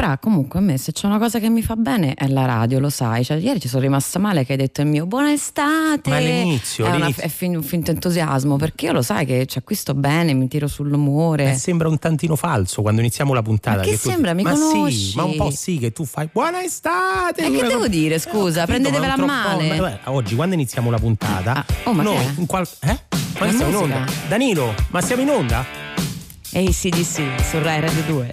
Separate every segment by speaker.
Speaker 1: Fra, comunque a me se c'è una cosa che mi fa bene è la radio, lo sai. Cioè, ieri ci sono rimasta male che hai detto il mio buona estate.
Speaker 2: Ma all'inizio,
Speaker 1: è, una,
Speaker 2: all'inizio.
Speaker 1: è fin- un finto entusiasmo, perché io lo sai che cioè, qui sto bene, mi tiro sull'umore.
Speaker 2: Eh, sembra un tantino falso quando iniziamo la puntata.
Speaker 1: Ma che
Speaker 2: tu-
Speaker 1: sembra? Mi
Speaker 2: ma
Speaker 1: conosci?
Speaker 2: Sì, ma un po' sì, che tu fai buona estate.
Speaker 1: E che
Speaker 2: Una
Speaker 1: devo dire, scusa?
Speaker 2: Eh, ho capito,
Speaker 1: Prendetevela
Speaker 2: ma troppo-
Speaker 1: male.
Speaker 2: ma guarda, oggi, quando iniziamo la puntata,
Speaker 1: Ah, oh, ma
Speaker 2: noi
Speaker 1: che
Speaker 2: in qual- eh? Ma
Speaker 1: La
Speaker 2: siamo in onda? Danilo, ma siamo in onda?
Speaker 1: Ehi, sì, di sì, su Rai Radio 2.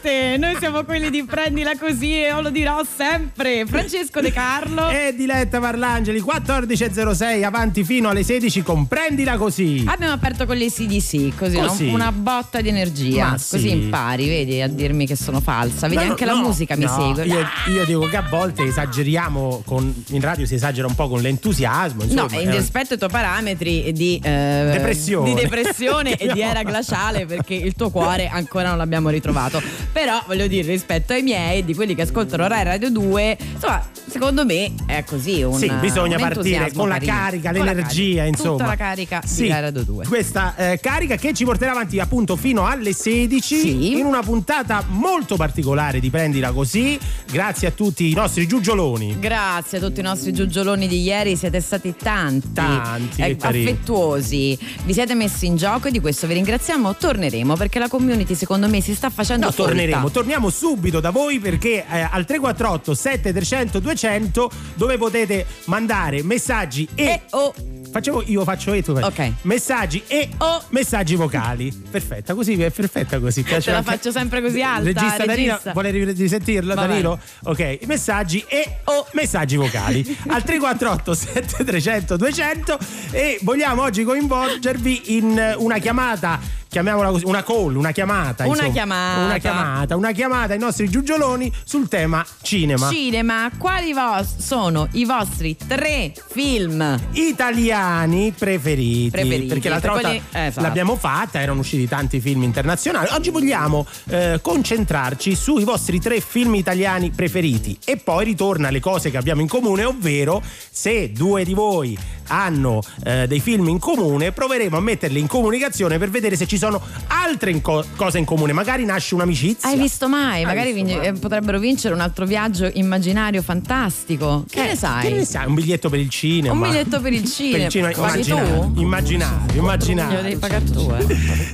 Speaker 1: Estate! Noi siamo quelli di Prendila Così e io lo dirò sempre. Francesco De Carlo.
Speaker 2: E Diletta Parlangeli 14.06 avanti fino alle 16 comprendila così.
Speaker 1: Abbiamo aperto con le CDC, così, no?
Speaker 2: Così.
Speaker 1: una botta di energia.
Speaker 2: Ma
Speaker 1: Così
Speaker 2: sì.
Speaker 1: impari, vedi, a dirmi che sono falsa. Vedi,
Speaker 2: No,
Speaker 1: anche la
Speaker 2: no,
Speaker 1: musica mi
Speaker 2: no,
Speaker 1: segue.
Speaker 2: Io, io dico che a volte esageriamo con, in radio si esagera un po' con l'entusiasmo.
Speaker 1: No,
Speaker 2: Insomma,
Speaker 1: in
Speaker 2: eh,
Speaker 1: rispetto ai tuoi parametri di eh,
Speaker 2: Depressione.
Speaker 1: di depressione e di
Speaker 2: No.
Speaker 1: era glaciale perché il tuo cuore ancora non l'abbiamo ritrovato. Però voglio dire, rispetto ai miei di quelli che ascoltano Rai Radio 2, insomma, secondo me è così. Un,
Speaker 2: sì, bisogna
Speaker 1: un
Speaker 2: partire con la
Speaker 1: carino.
Speaker 2: carica,
Speaker 1: Con la
Speaker 2: l'energia,
Speaker 1: carica.
Speaker 2: insomma.
Speaker 1: Tutta la carica
Speaker 2: Sì,
Speaker 1: di Rai Radio 2.
Speaker 2: Questa eh, carica che ci porterà avanti appunto fino alle 16
Speaker 1: Sì.
Speaker 2: in una puntata molto particolare di Prendila Così. Grazie a tutti i nostri giugioloni.
Speaker 1: Grazie a tutti i nostri giugioloni di ieri, siete stati tanti,
Speaker 2: Tanti,
Speaker 1: eh, affettuosi, vi siete messi in gioco e di questo vi ringraziamo. Torneremo perché la community secondo me si sta facendo
Speaker 2: No,
Speaker 1: folta.
Speaker 2: Torneremo, torniamo subito da voi perché eh, al 348 7300 200 dove potete mandare messaggi e,
Speaker 1: E o
Speaker 2: Facevo, io faccio e tu fai.
Speaker 1: Ok.
Speaker 2: Messaggi e
Speaker 1: O.
Speaker 2: messaggi vocali. Perfetta, così è perfetta così. Piace
Speaker 1: la
Speaker 2: anche-
Speaker 1: faccio sempre così alta,
Speaker 2: Regista Danilo,
Speaker 1: regista.
Speaker 2: vuole ri- risentirlo
Speaker 1: Va
Speaker 2: Danilo? Ok, messaggi e
Speaker 1: O.
Speaker 2: messaggi vocali al 348 7300 200 e vogliamo oggi coinvolgervi in una chiamata chiamiamola così, una call, una chiamata.
Speaker 3: Una
Speaker 2: insomma.
Speaker 3: chiamata.
Speaker 2: Una chiamata, una chiamata ai nostri giugioloni sul tema cinema.
Speaker 3: Cinema, quali vos- sono i vostri tre film?
Speaker 2: Italiani preferiti,
Speaker 3: Preferiti,
Speaker 2: perché l'altra volta
Speaker 3: quelli- esatto.
Speaker 2: l'abbiamo fatta, erano usciti tanti film internazionali. Oggi vogliamo eh, concentrarci sui vostri tre film italiani preferiti e poi ritorna alle cose che abbiamo in comune, ovvero se due di voi hanno eh, dei film in comune, proveremo a metterli in comunicazione per vedere se ci sono altre in co- cose in comune. Magari nasce un'amicizia.
Speaker 3: Hai visto mai?
Speaker 2: Hai
Speaker 3: Magari
Speaker 2: visto
Speaker 3: vince-
Speaker 2: mai?
Speaker 3: eh, potrebbero vincere un altro viaggio immaginario fantastico. Che ne sai?
Speaker 2: Che ne sai? Un biglietto per il cinema.
Speaker 3: Un biglietto per il
Speaker 2: Per
Speaker 3: cinema.
Speaker 2: il cinema immaginario, immaginario, immaginario.
Speaker 3: Glielo devi pagare tu, eh.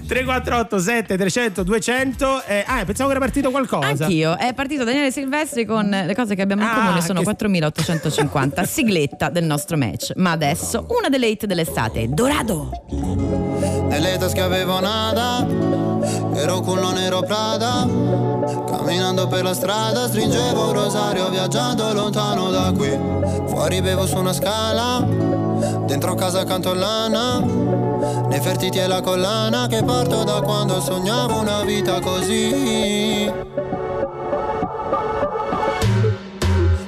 Speaker 2: 348 7 300 200 eh, ah pensavo che era partito qualcosa
Speaker 3: Anch'io. È partito Daniele Silvestri con le cose che abbiamo in
Speaker 2: Ah,
Speaker 3: comune, sono
Speaker 2: che-
Speaker 3: 4850. Sigletta del nostro match. Ma adesso una delle hit dell'estate. Dorado.
Speaker 4: Nelle tasche avevo nada, ero cullo nero Prada. Camminando per la strada stringevo un rosario viaggiando lontano da qui. Fuori bevo su una scala, dentro casa canto lana. Nefertiti e la collana che parto da quando sognavo una vita così.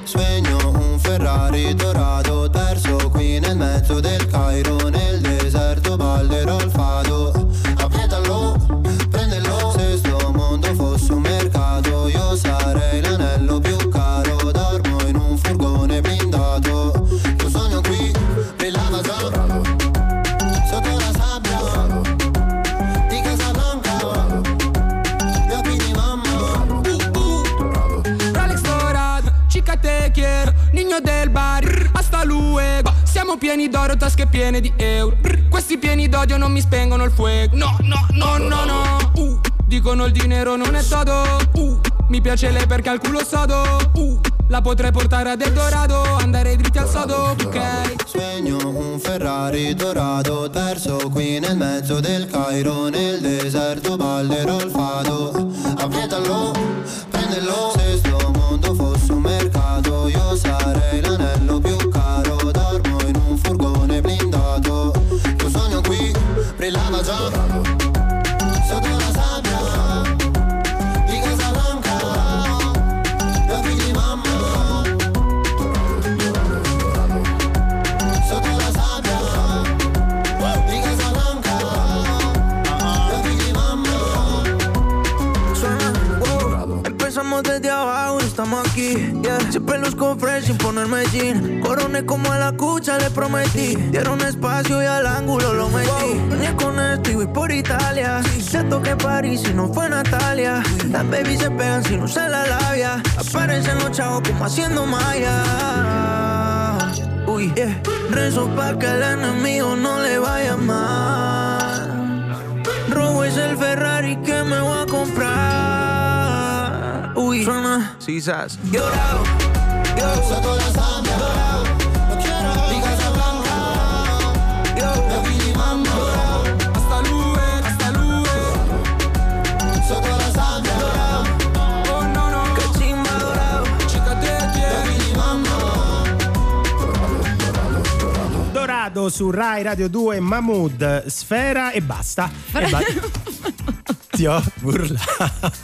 Speaker 4: Sogno un Ferrari dorato perso qui nel mezzo del Cairo
Speaker 5: Siamo pieni d'oro, tasche piene di euro. Brr, Questi pieni d'odio non mi spengono il fuoco. No, no, no, no, no. Uh, dicono il dinero non è todo. Uh, mi piace lei perché ha il culo sodo. Uh, la potrei portare ad Eldorado, andare dritti al sodo, ok?
Speaker 4: Sogno un Ferrari dorato perso qui nel mezzo del Cairo nel deserto ballerò il fado appietalo,
Speaker 6: sin ponerme jean. Coroné como a la cucha, le prometí. Dieron espacio y al ángulo lo metí. Venía con esto y voy por Italia. Siento que París y no fue Natalia. Las babies se pegan si no se la labia. Aparecen los chavos como haciendo maya. Uy, yeah. Rezo pa' que el enemigo no le vaya mal. Robo es el Ferrari que me voy a comprar. Uy, suena sisas. Llorado,
Speaker 2: su Rai Radio 2 Mahmood Sfera e basta. E ba- ti ho burlato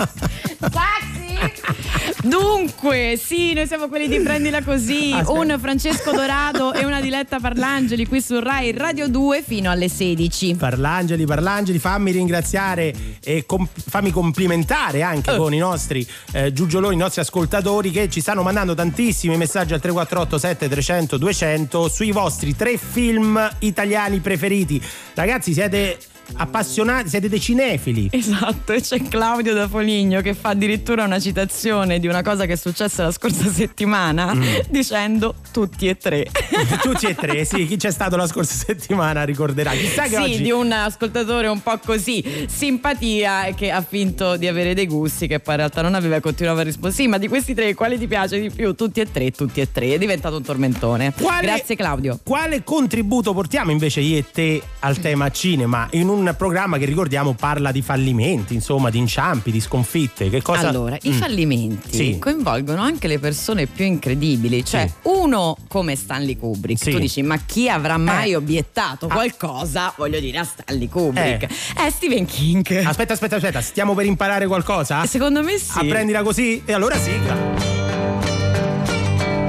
Speaker 3: Dunque, sì, noi siamo quelli di Prendila Così,
Speaker 2: Aspetta.
Speaker 3: un Francesco Dorado e una Diletta Parlangeli qui su Rai Radio 2 fino alle 16.
Speaker 2: Parlangeli, Parlangeli, fammi ringraziare e com- fammi complimentare anche
Speaker 3: Eh.
Speaker 2: con i nostri eh, giugioloni, i nostri ascoltatori che ci stanno mandando tantissimi messaggi al 348 7300 200 sui vostri tre film italiani preferiti. Ragazzi, siete appassionati, siete dei cinefili.
Speaker 3: Esatto, e c'è Claudio da Foligno che fa addirittura una citazione di una cosa che è successa la scorsa settimana
Speaker 2: Mm.
Speaker 3: dicendo tutti e tre.
Speaker 2: Tutti e tre, sì, chi c'è stato la scorsa settimana ricorderà. Chissà che
Speaker 3: sì,
Speaker 2: oggi
Speaker 3: di un ascoltatore un po' così, simpatia che ha finto di avere dei gusti che poi in realtà non aveva e continuava a rispondere. Sì, ma di questi tre quale ti piace di più? Tutti e tre, tutti e tre. È diventato un tormentone.
Speaker 2: Quale-
Speaker 3: Grazie Claudio.
Speaker 2: Quale contributo portiamo invece io e te al tema cinema in un programma che ricordiamo parla di fallimenti, insomma, di inciampi, di sconfitte? Che cosa
Speaker 3: Allora, i
Speaker 2: Mm.
Speaker 3: fallimenti
Speaker 2: Sì.
Speaker 3: coinvolgono anche le persone più incredibili. Cioè,
Speaker 2: Sì.
Speaker 3: uno come Stanley Kubrick.
Speaker 2: Sì.
Speaker 3: Tu dici, ma chi avrà mai
Speaker 2: Eh.
Speaker 3: obiettato qualcosa, voglio dire, a Stanley Kubrick? Eh, Stephen King.
Speaker 2: Aspetta, aspetta, aspetta, stiamo per imparare qualcosa?
Speaker 3: Secondo me sì.
Speaker 2: Apprendila così? E allora sigla.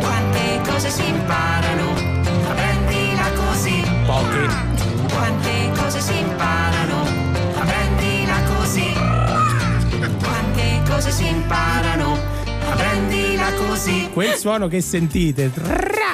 Speaker 7: Quante cose si imparano, apprendila così.
Speaker 2: Poche.
Speaker 7: Quante cose si imparano, apprendila così. Quante cose si imparano, apprendila così.
Speaker 2: Quel suono che sentite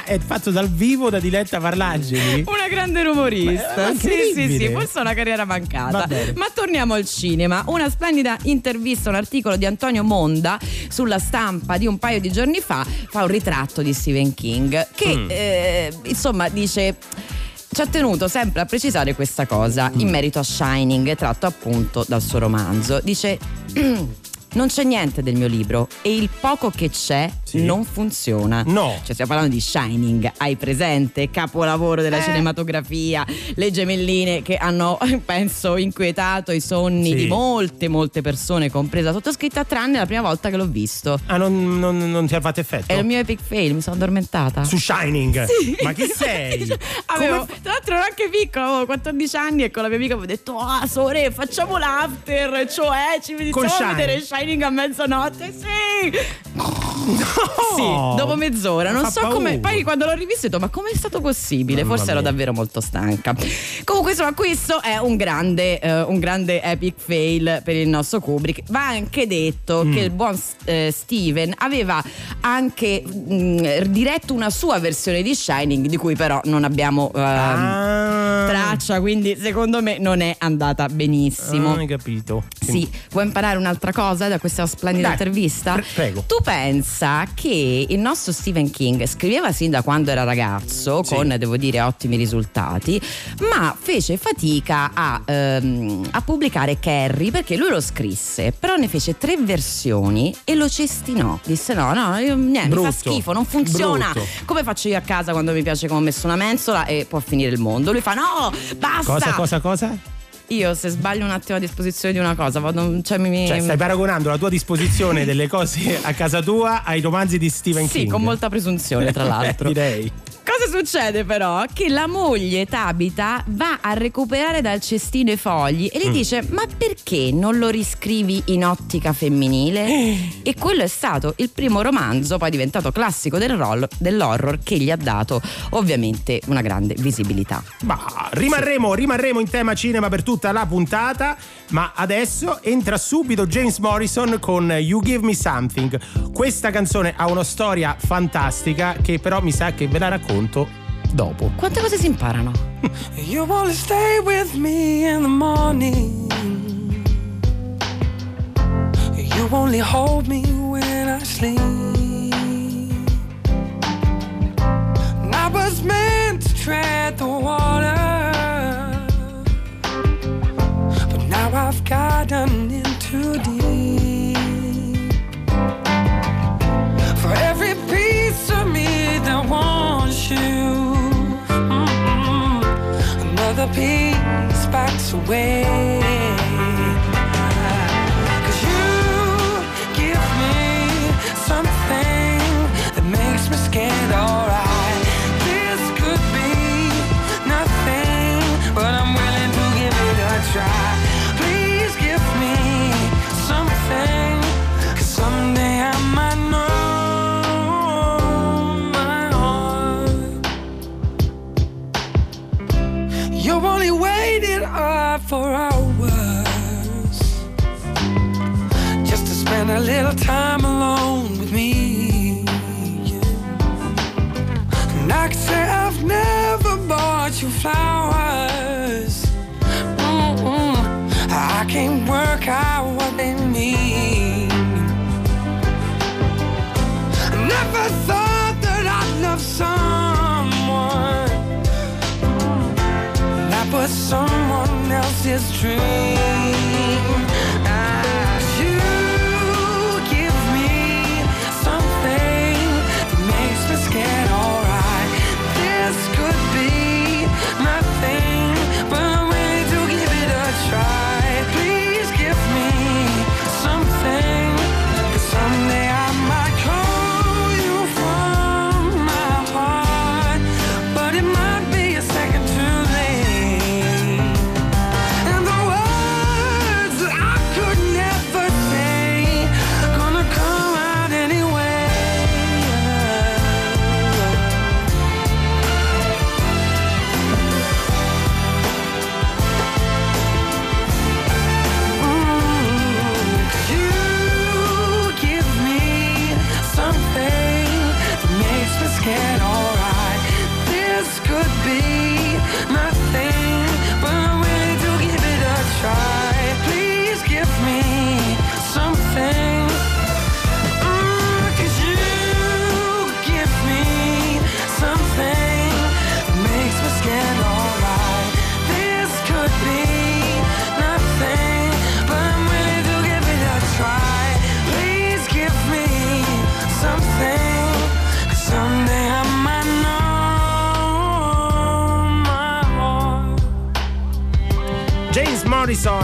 Speaker 2: è fatto dal vivo da Diletta Parlangeli.
Speaker 3: Una grande rumorista.
Speaker 2: Ma- ma
Speaker 3: sì, sì,
Speaker 2: incredibile.
Speaker 3: sì, forse una carriera mancata. Ma torniamo al cinema. Una splendida intervista, un articolo di Antonio Monda sulla stampa di un paio di giorni fa fa un ritratto di Stephen King che
Speaker 2: Mm.
Speaker 3: eh, insomma dice ci ha tenuto sempre a precisare questa cosa
Speaker 2: Mm.
Speaker 3: in merito a Shining, tratto appunto dal suo romanzo. Dice: Non c'è niente del mio libro e il poco che c'è
Speaker 2: Sì.
Speaker 3: non funziona.
Speaker 2: No.
Speaker 3: Cioè, stiamo parlando di Shining, hai presente? Capolavoro della
Speaker 2: Eh.
Speaker 3: cinematografia, le gemelline che hanno, penso, inquietato i sonni
Speaker 2: Sì.
Speaker 3: di molte, molte persone, compresa sottoscritta, tranne la prima volta che l'ho visto.
Speaker 2: Ah, non, non, non ti ha fatto effetto?
Speaker 3: È il mio epic fail, mi sono addormentata.
Speaker 2: Su Shining?
Speaker 3: Sì.
Speaker 2: Ma chi sei?
Speaker 3: Avevo,
Speaker 2: Come-
Speaker 3: tra l'altro ero anche piccola, avevo 14 anni e con la mia amica avevo detto Ah Sore facciamo l'after Cioè ci iniziamo a vedere Shining a mezzanotte Sì
Speaker 2: No!
Speaker 3: Sì, dopo mezz'ora. Non
Speaker 2: Fa
Speaker 3: so come. Poi quando l'ho rivisto, ho detto, ma come è stato possibile?
Speaker 2: Mamma
Speaker 3: Forse ero
Speaker 2: mia.
Speaker 3: davvero molto stanca. Comunque, insomma, questo è un grande, eh, un grande epic fail per il nostro Kubrick. Va anche detto
Speaker 2: Mm.
Speaker 3: che il buon eh, Steven aveva anche mh, diretto una sua versione di Shining, di cui però non abbiamo. ehm,
Speaker 2: Ah.
Speaker 3: Traccia, quindi secondo me non è andata benissimo.
Speaker 2: Non hai capito.
Speaker 3: Sì, vuoi imparare un'altra cosa da questa splendida
Speaker 2: Dai,
Speaker 3: intervista?
Speaker 2: pre- prego.
Speaker 3: Tu pensa che il nostro Stephen King scriveva sin da quando era ragazzo,
Speaker 2: Sì.
Speaker 3: con devo dire ottimi risultati, ma fece fatica a, ehm, a pubblicare Carrie perché lui lo scrisse, però ne fece tre versioni e lo cestinò. Disse: No, no, io- niente, mi fa schifo, non funziona.
Speaker 2: Brutto.
Speaker 3: Come faccio io a casa quando mi piace come ho messo una mensola e può finire il mondo? Lui fa: No, basta.
Speaker 2: Cosa, cosa, cosa?
Speaker 3: Io se sbaglio un attimo a disposizione di una cosa, vado, cioè mi,
Speaker 2: Cioè, stai paragonando la tua disposizione delle cose a casa tua ai romanzi di Stephen
Speaker 3: Sì,
Speaker 2: King.
Speaker 3: con molta presunzione, tra l'altro.
Speaker 2: Direi.
Speaker 3: Cosa succede però? Che la moglie Tabita va a recuperare dal cestino i fogli e gli
Speaker 2: Mm.
Speaker 3: dice: Ma perché non lo riscrivi in ottica femminile? E quello è stato il primo romanzo, poi diventato classico del roll- dell'horror, che gli ha dato ovviamente una grande visibilità.
Speaker 2: Ma rimarremo, rimarremo in tema cinema per tutta la puntata, ma adesso entra subito James Morrison con You Give Me Something. Questa canzone ha una storia fantastica che però mi sa che ve la racconto dopo.
Speaker 3: Quante cose si imparano?
Speaker 8: You wanna stay with me in the morning. You only hold me when I sleep. I was meant to tread the water. I've gotten in too deep. For every piece of me that wants you. Mm-mm. Another piece backs away. his dream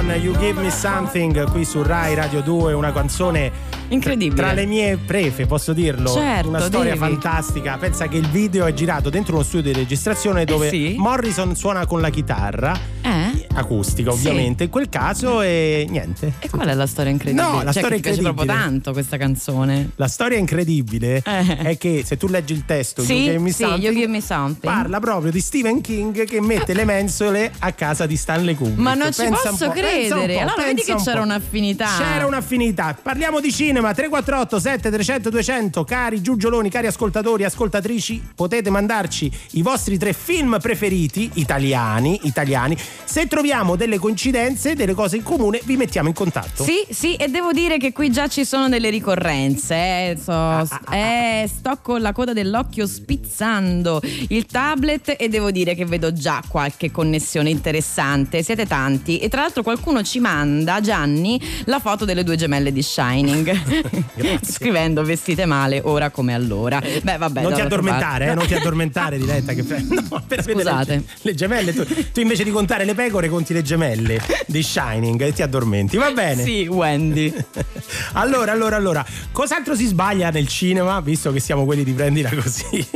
Speaker 2: Morrison, You Give Me Something qui su Rai Radio 2, una canzone
Speaker 3: Incredibile.
Speaker 2: tra le mie prefe, posso dirlo?
Speaker 3: Certo,
Speaker 2: una storia
Speaker 3: devi.
Speaker 2: fantastica. Pensa che il video è girato dentro uno studio di registrazione dove
Speaker 3: Eh sì?
Speaker 2: Morrison suona con la chitarra,
Speaker 3: Eh?
Speaker 2: Acustica
Speaker 3: Sì.
Speaker 2: ovviamente, in quel caso e niente.
Speaker 3: E qual è la storia incredibile?
Speaker 2: No, la
Speaker 3: cioè,
Speaker 2: storia
Speaker 3: che ti piace proprio tanto questa canzone.
Speaker 2: La storia incredibile
Speaker 3: Eh.
Speaker 2: è che se tu leggi il testo
Speaker 3: Sì,
Speaker 2: You Me
Speaker 3: sì,
Speaker 2: Something,
Speaker 3: Something.
Speaker 2: parla proprio di Stephen King che mette le mensole a casa di Stanley Kubrick.
Speaker 3: Ma non ci
Speaker 2: Pensa
Speaker 3: posso credere. Allora vedi che
Speaker 2: un
Speaker 3: c'era un'affinità.
Speaker 2: C'era un'affinità. Parliamo di cinema 348 7300 200. Cari giugioloni, cari ascoltatori, ascoltatrici, potete mandarci i vostri tre film preferiti italiani, italiani. Se troviamo delle coincidenze, delle cose in comune, vi mettiamo in contatto.
Speaker 3: Sì, sì, e devo dire che qui già ci sono delle ricorrenze. eh, so- eh, sto con la coda dell'occhio spizzando il tablet e devo dire che vedo già qualche connessione interessante. Siete tanti. E tra l'altro qualcuno ci manda, Gianni, la foto delle due gemelle di Shining. Scrivendo vestite male ora come allora. Beh, vabbè.
Speaker 2: non ti addormentare, eh, non ti addormentare, Diletta. Che no, per
Speaker 3: Scusate.
Speaker 2: Le, le gemelle, tu, tu invece di contare le pecore, conti le gemelle di Shining e ti addormenti. Va bene.
Speaker 3: Sì, Wendy.
Speaker 2: Allora, allora, allora, cos'altro si sbaglia nel cinema, visto che siamo quelli di prendila così?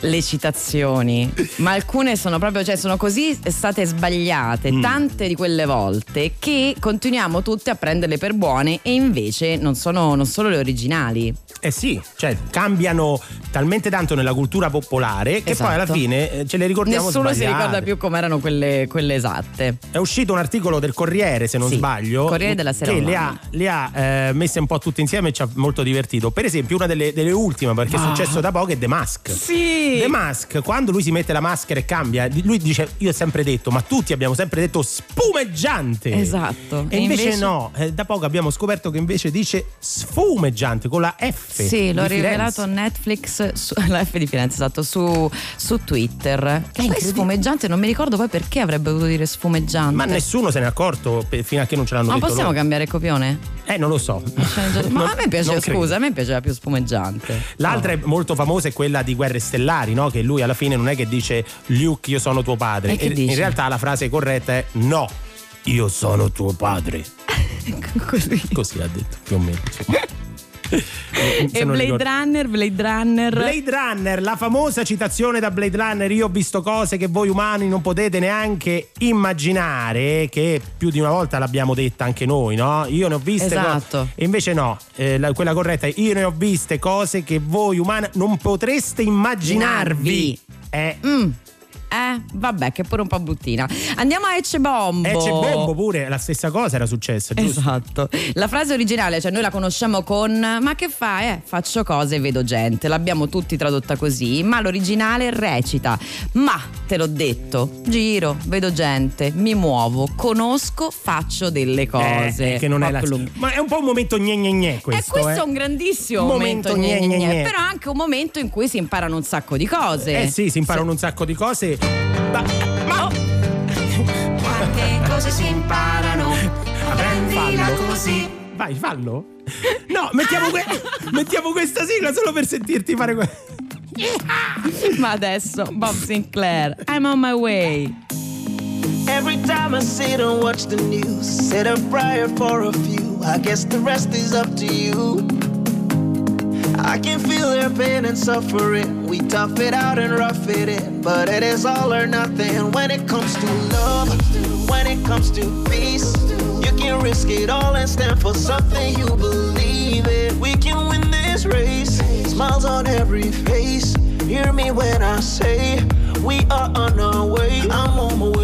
Speaker 3: le citazioni, ma alcune sono proprio, cioè sono così state sbagliate
Speaker 2: Mm.
Speaker 3: tante di quelle volte che continuiamo tutte a prenderle per buone e invece non sono non solo le originali.
Speaker 2: Eh sì, cioè cambiano talmente tanto nella cultura popolare che
Speaker 3: Esatto.
Speaker 2: poi alla fine eh, ce le ricordiamo
Speaker 3: Nessuno si
Speaker 2: sbagliate.
Speaker 3: ricorda più com'erano quelle, quelle esatte.
Speaker 2: È uscito un articolo del Corriere, se non
Speaker 3: Sì,
Speaker 2: sbaglio,
Speaker 3: Corriere della Sera
Speaker 2: che le ha, le ha, eh, messe un po' tutte insieme e ci ha molto divertito. Per esempio, una delle, delle ultime, perché è
Speaker 3: Ah.
Speaker 2: successo da poco, è The Mask.
Speaker 3: Sì.
Speaker 2: The Mask, quando lui si mette la maschera e cambia, lui dice: Io ho sempre detto, ma tutti abbiamo sempre detto spumeggiante.
Speaker 3: Esatto.
Speaker 2: E,
Speaker 3: E
Speaker 2: invece,
Speaker 3: invece-
Speaker 2: no, eh, da poco abbiamo scoperto che invece dice sfumeggiante con la F.
Speaker 3: Sì, l'ho
Speaker 2: Firenze.
Speaker 3: rivelato Netflix su, la F di Firenze, esatto, su, su Twitter. Che poi sfumeggiante, non mi ricordo poi perché avrebbe dovuto dire sfumeggiante.
Speaker 2: Ma nessuno se n'è accorto fino a che non ce l'hanno
Speaker 3: Ma
Speaker 2: detto.
Speaker 3: possiamo
Speaker 2: loro.
Speaker 3: cambiare copione?
Speaker 2: Eh, non lo so.
Speaker 3: Ma
Speaker 2: Non-
Speaker 3: a me piaceva, scusa, a me piaceva più spumeggiante.
Speaker 2: L'altra è molto famosa è quella di Guerre Stellari, no? Che lui alla fine non è che dice Luke, io sono tuo padre.
Speaker 3: E che
Speaker 2: in
Speaker 3: dice?
Speaker 2: realtà la frase corretta è no, io sono tuo padre.
Speaker 3: Così.
Speaker 2: Così ha detto, più o meno.
Speaker 3: E Blade
Speaker 2: ricordo.
Speaker 3: Runner, Blade Runner.
Speaker 2: Blade Runner, la famosa citazione da Blade Runner, io ho visto cose che voi umani non potete neanche immaginare, che più di una volta l'abbiamo detta anche noi, no? Io ne ho viste
Speaker 3: Esatto.
Speaker 2: cose. E invece no, eh, la- quella corretta è io ne ho viste cose che voi umani non potreste immaginarvi. Eh,
Speaker 3: Mm. Eh, vabbè, che è pure un po' bruttina. Andiamo a Ecce Bombo.
Speaker 2: eh, c'è Bombo pure, la stessa cosa era successa, giusto?
Speaker 3: Esatto. La frase originale, cioè noi la conosciamo con Ma che fai? Eh, faccio cose e vedo gente. L'abbiamo tutti tradotta così, ma l'originale recita Ma te l'ho detto, giro, vedo gente, mi muovo, conosco, faccio delle cose.
Speaker 2: Eh, che non è la... Ma è un po' un momento gne gne gne
Speaker 3: E
Speaker 2: questo,
Speaker 3: questo
Speaker 2: eh.
Speaker 3: è un grandissimo
Speaker 2: Un
Speaker 3: momento,
Speaker 2: momento
Speaker 3: gne,
Speaker 2: gne,
Speaker 3: gne,
Speaker 2: gne,
Speaker 3: però anche un momento in cui si imparano un sacco di cose.
Speaker 2: Eh sì, si imparano un sacco di cose. Ma, ma-
Speaker 7: Quante cose si imparano, prendila
Speaker 2: Fallo.
Speaker 7: così.
Speaker 2: Vai, fallo. No, mettiamo, que- mettiamo questa sigla solo per sentirti fare que-
Speaker 3: Ma adesso Bob Sinclair, I'm on my way.
Speaker 9: Every time I sit and watch the news, said a prayer for a few. I guess the rest is up to you. I can feel their pain and suffering. We tough it out and rough it in, but it is all or nothing when it comes to love. When it comes to peace, you can risk it all and stand for something you believe in. We can win this race. Smiles on every face. Hear me when I say we are on our way. I'm on my way.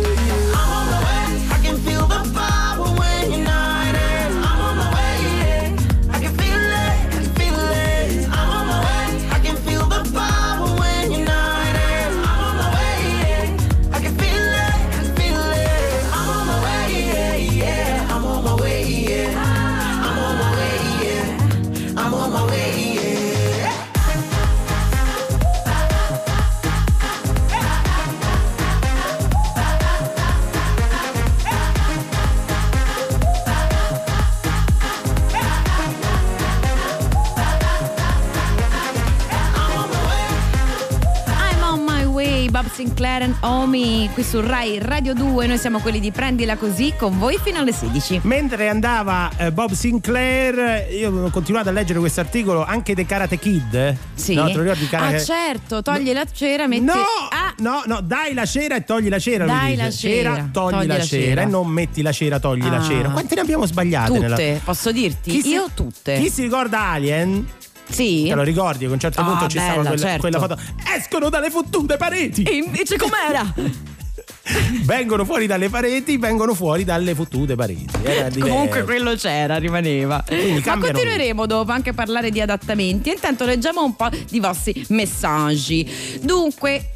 Speaker 3: And Omi, qui su Rai Radio 2, noi siamo quelli di Prendila Così con voi fino alle 16.
Speaker 2: Mentre andava eh, Bob Sinclair, io ho continuato a leggere questo articolo anche dei Karate Kid. eh?
Speaker 3: Sì.
Speaker 2: No, te lo ricordi Karate
Speaker 3: Ah certo, togli la cera, metti...
Speaker 2: No,
Speaker 3: Ah,
Speaker 2: no, no, dai la cera e togli la cera.
Speaker 3: Dai la cera,
Speaker 2: togli, la, cera. e non metti la cera, togli la
Speaker 3: Ah.
Speaker 2: cera. Quante ne abbiamo sbagliate?
Speaker 3: tutte,
Speaker 2: nella-
Speaker 3: posso dirti?
Speaker 2: Chi si-
Speaker 3: Io tutte.
Speaker 2: Chi si ricorda Alien?
Speaker 3: Sì.
Speaker 2: Te lo ricordi? A un certo
Speaker 3: Ah,
Speaker 2: punto ci stava
Speaker 3: bella,
Speaker 2: quella,
Speaker 3: certo.
Speaker 2: quella foto. Escono dalle fottute pareti!
Speaker 3: E invece com'era?
Speaker 2: vengono fuori dalle pareti, vengono fuori dalle fottute pareti.
Speaker 3: Comunque quello c'era, rimaneva.
Speaker 2: Quindi
Speaker 3: Ma continueremo dopo anche a parlare di adattamenti. Intanto leggiamo un po' di vostri messaggi. Dunque.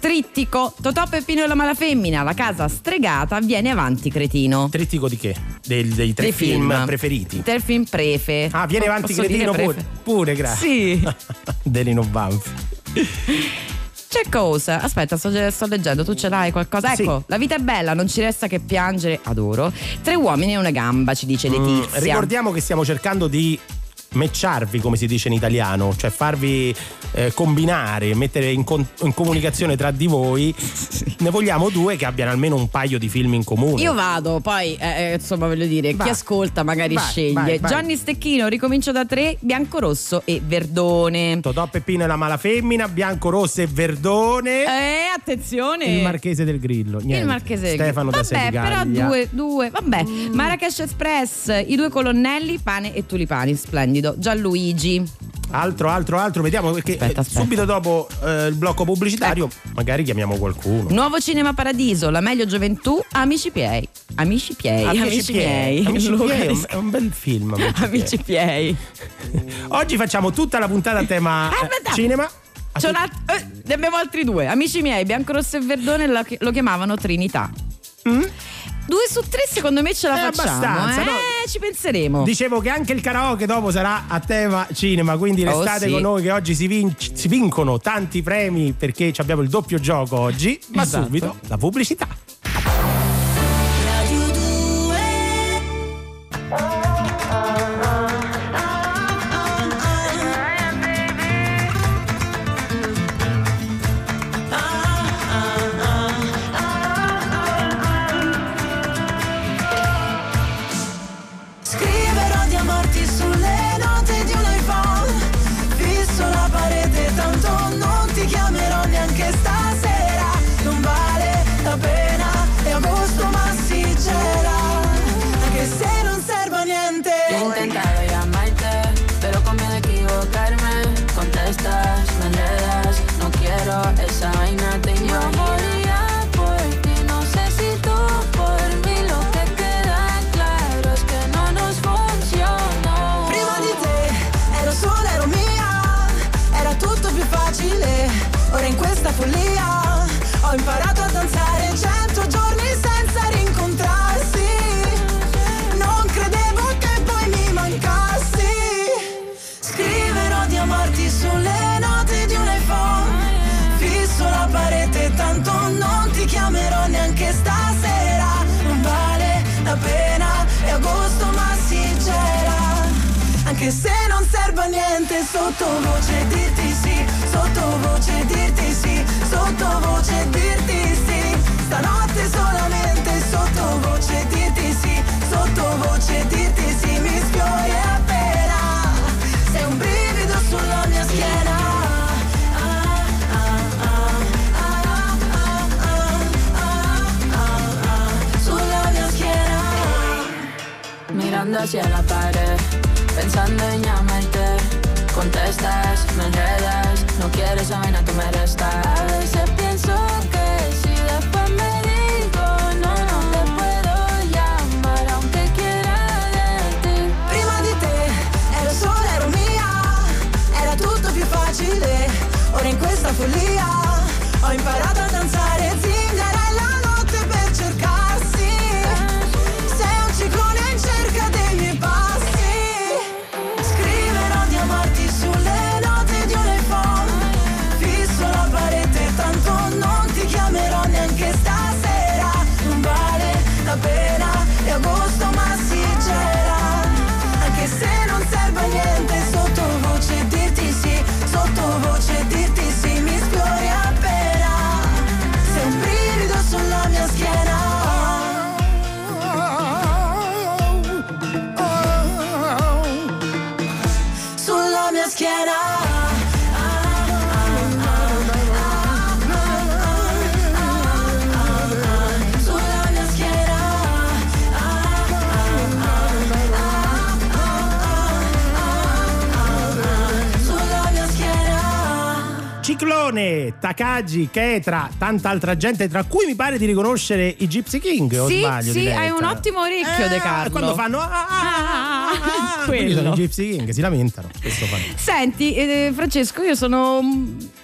Speaker 3: Trittico, Totò Peppino e la malafemmina, la casa stregata, viene avanti cretino.
Speaker 2: Trittico di che? Del- dei tre
Speaker 3: Dei
Speaker 2: film,
Speaker 3: film.
Speaker 2: preferiti.
Speaker 3: Tre film prefe.
Speaker 2: Ah, viene avanti
Speaker 3: Posso
Speaker 2: cretino pure. Pure, grazie.
Speaker 3: Sì.
Speaker 2: Delino Banfi.
Speaker 3: C'è cosa? Aspetta, sto, sto leggendo, tu ce l'hai qualcosa?
Speaker 2: Sì.
Speaker 3: Ecco, la vita è bella, non ci resta che piangere, adoro. Tre uomini e una gamba, ci dice
Speaker 2: Mm,
Speaker 3: Letizia.
Speaker 2: ricordiamo che stiamo cercando di matcharvi come si dice in italiano cioè farvi eh, combinare mettere in, con- in comunicazione tra di voi ne vogliamo due che abbiano almeno un paio di film in comune
Speaker 3: Io vado, poi eh, eh, insomma voglio dire,
Speaker 2: Vai.
Speaker 3: chi ascolta magari
Speaker 2: Vai,
Speaker 3: sceglie.
Speaker 2: vai.
Speaker 3: Gianni Stecchino, ricomincio da tre, bianco-rosso e verdone.
Speaker 2: Totò Peppino e la mala femmina bianco rosso e verdone
Speaker 3: Eh, attenzione!
Speaker 2: il marchese del grillo Niente.
Speaker 3: Il Marchese del
Speaker 2: Stefano da
Speaker 3: Vabbè, però
Speaker 2: Senigallia
Speaker 3: due, due, vabbè. Marrakesh Express, i due colonnelli, pane e tulipani, splendido. Gianluigi.
Speaker 2: altro altro altro vediamo perché
Speaker 3: Aspetta,
Speaker 2: eh,
Speaker 3: aspetta.
Speaker 2: subito dopo eh, il blocco pubblicitario magari chiamiamo qualcuno
Speaker 3: Nuovo Cinema Paradiso, la meglio gioventù, Amici Piei. Amici Piei,
Speaker 2: Amici Piei. Amici Piei è un,
Speaker 3: di-
Speaker 2: è un bel film Amici
Speaker 3: Amici Piei.
Speaker 2: Piei. oggi facciamo tutta la puntata a tema eh,
Speaker 3: Aspetta.
Speaker 2: cinema
Speaker 3: C'è un alt- eh, ne abbiamo altri due. Amici miei, Biancorosso e Verdone lo, lo chiamavano Trinità. Due su tre secondo me ce la?
Speaker 2: Eh,
Speaker 3: facciamo.
Speaker 2: abbastanza,
Speaker 3: eh,
Speaker 2: no?
Speaker 3: ci penseremo.
Speaker 2: Dicevo che anche il karaoke dopo sarà a tema cinema, quindi
Speaker 3: Oh,
Speaker 2: restate
Speaker 3: sì.
Speaker 2: con noi che oggi si, vinc- si vincono tanti premi perché abbiamo il doppio gioco oggi, ma
Speaker 3: Esatto.
Speaker 2: subito la pubblicità.
Speaker 10: anche se non serve a niente sottovoce dirti sì sottovoce dirti sì sottovoce dirti sì. Stanotte solamente sottovoce dirti sì sottovoce dirti sì mi sfiori appena. Sei un brivido sulla mia schiena.
Speaker 11: Mirando hacia la pared pensando en llamarte. Contestas, me enredas, no quieres esa vaina, tú me restas. A veces pienso que si después me digo no, no te puedo llamar, aunque quiera de ti.
Speaker 10: Prima di te ero sola, ero mia, era tutto più facile. Ora in questa follia micro Ciclone,
Speaker 2: Takagi, Ketra, tanta altra gente, tra cui mi pare di riconoscere i Gypsy King. o
Speaker 3: Sì,
Speaker 2: sbaglio,
Speaker 3: sì, hai un ottimo orecchio,
Speaker 2: Eh,
Speaker 3: De Carlo.
Speaker 2: Quando fanno. Ah, ah, ah, ah, quelli sono
Speaker 3: quello.
Speaker 2: i Gypsy King, si lamentano.
Speaker 3: Senti, eh, Francesco, io sono,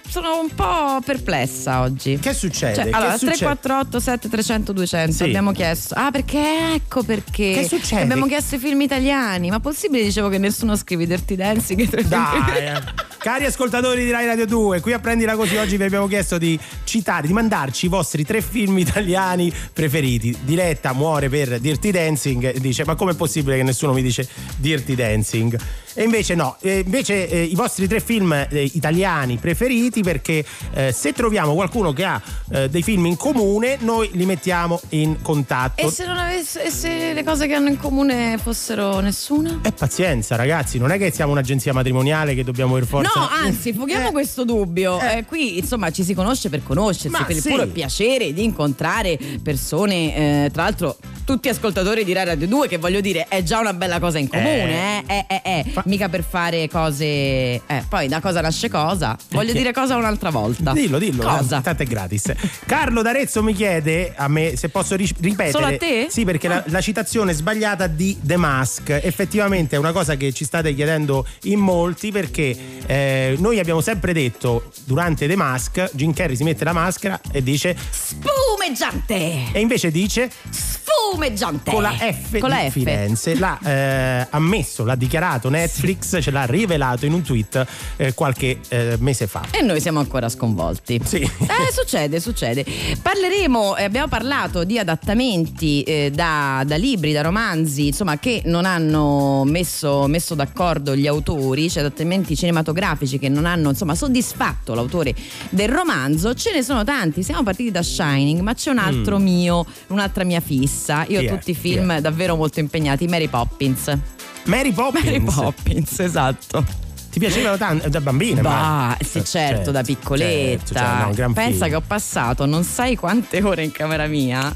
Speaker 3: sono un po' perplessa oggi.
Speaker 2: Che succede?
Speaker 3: Cioè, allora,
Speaker 2: succede?
Speaker 3: 348 7300 200
Speaker 2: Sì.
Speaker 3: abbiamo chiesto. Ah, perché ecco perché.
Speaker 2: Che succede?
Speaker 3: Abbiamo chiesto i film italiani. Ma possibile dicevo che nessuno scrive Dirty Dancing?
Speaker 2: Dai, eh. Cari ascoltatori di Rai Radio 2, qui a Così oggi vi abbiamo chiesto di citare, di mandarci i vostri tre film italiani preferiti. Diletta muore per Dirty Dancing dice ma com'è possibile che nessuno mi dice Dirty Dancing? E invece no, eh, invece eh, i vostri tre film eh, italiani preferiti perché eh, se troviamo qualcuno che ha eh, dei film in comune noi li mettiamo in contatto.
Speaker 3: E se non avesse e se le cose che hanno in comune fossero nessuna?
Speaker 2: E pazienza ragazzi, non è che siamo un'agenzia matrimoniale che dobbiamo per forza...
Speaker 3: No, anzi, fughiamo
Speaker 2: Eh.
Speaker 3: questo dubbio. Eh, qui, insomma, ci si conosce per conoscersi,
Speaker 2: Ma
Speaker 3: per il
Speaker 2: sì.
Speaker 3: puro piacere di incontrare persone, eh, tra l'altro, tutti ascoltatori di Rai Radio 2, che voglio dire, è già una bella cosa in comune, eh? Eh, eh, eh.
Speaker 2: Fa-
Speaker 3: Mica per fare cose. Eh, poi da cosa nasce cosa. Voglio
Speaker 2: Perché?
Speaker 3: dire cosa un'altra volta.
Speaker 2: Dillo, dillo,
Speaker 3: Cosa?
Speaker 2: tanto è gratis. Carlo D'Arezzo mi chiede a me se posso ri- ripetere.
Speaker 3: Solo a te?
Speaker 2: Sì, perché la, la citazione sbagliata di The Mask effettivamente è una cosa che ci state chiedendo in molti perché eh, noi abbiamo sempre detto durante The Mask Jim Carrey si mette la maschera e dice
Speaker 3: Spumeggiante!
Speaker 2: e invece dice
Speaker 3: Spumeggiante!
Speaker 2: con la F
Speaker 3: Con la F.
Speaker 2: Firenze l'ha eh, ammesso, l'ha dichiarato Netflix, ce l'ha rivelato in un tweet eh, qualche eh, mese fa.
Speaker 3: E noi siamo ancora sconvolti.
Speaker 2: Sì.
Speaker 3: Eh, succede, succede. Parleremo, eh, abbiamo parlato di adattamenti eh, da, da libri, da romanzi, insomma, che non hanno messo, messo d'accordo gli autori, cioè adattamenti cinematografici che non hanno, insomma, soddisfatto l'autore del romanzo. Ce ne sono tanti. Siamo partiti da Shining, ma c'è un altro mio, un'altra mia fissa. Io ho
Speaker 2: Mm. Chi è?
Speaker 3: tutti i film davvero molto impegnati. Mary Poppins.
Speaker 2: Mary Poppins.
Speaker 3: Mary Poppins, esatto.
Speaker 2: Ti piacevano tanto da bambina?
Speaker 3: Bah,
Speaker 2: ma-
Speaker 3: sì,
Speaker 2: Eh,
Speaker 3: certo, da piccoletta.
Speaker 2: certo, cioè, no,
Speaker 3: Pensa
Speaker 2: film.
Speaker 3: che ho passato non sai quante ore in camera mia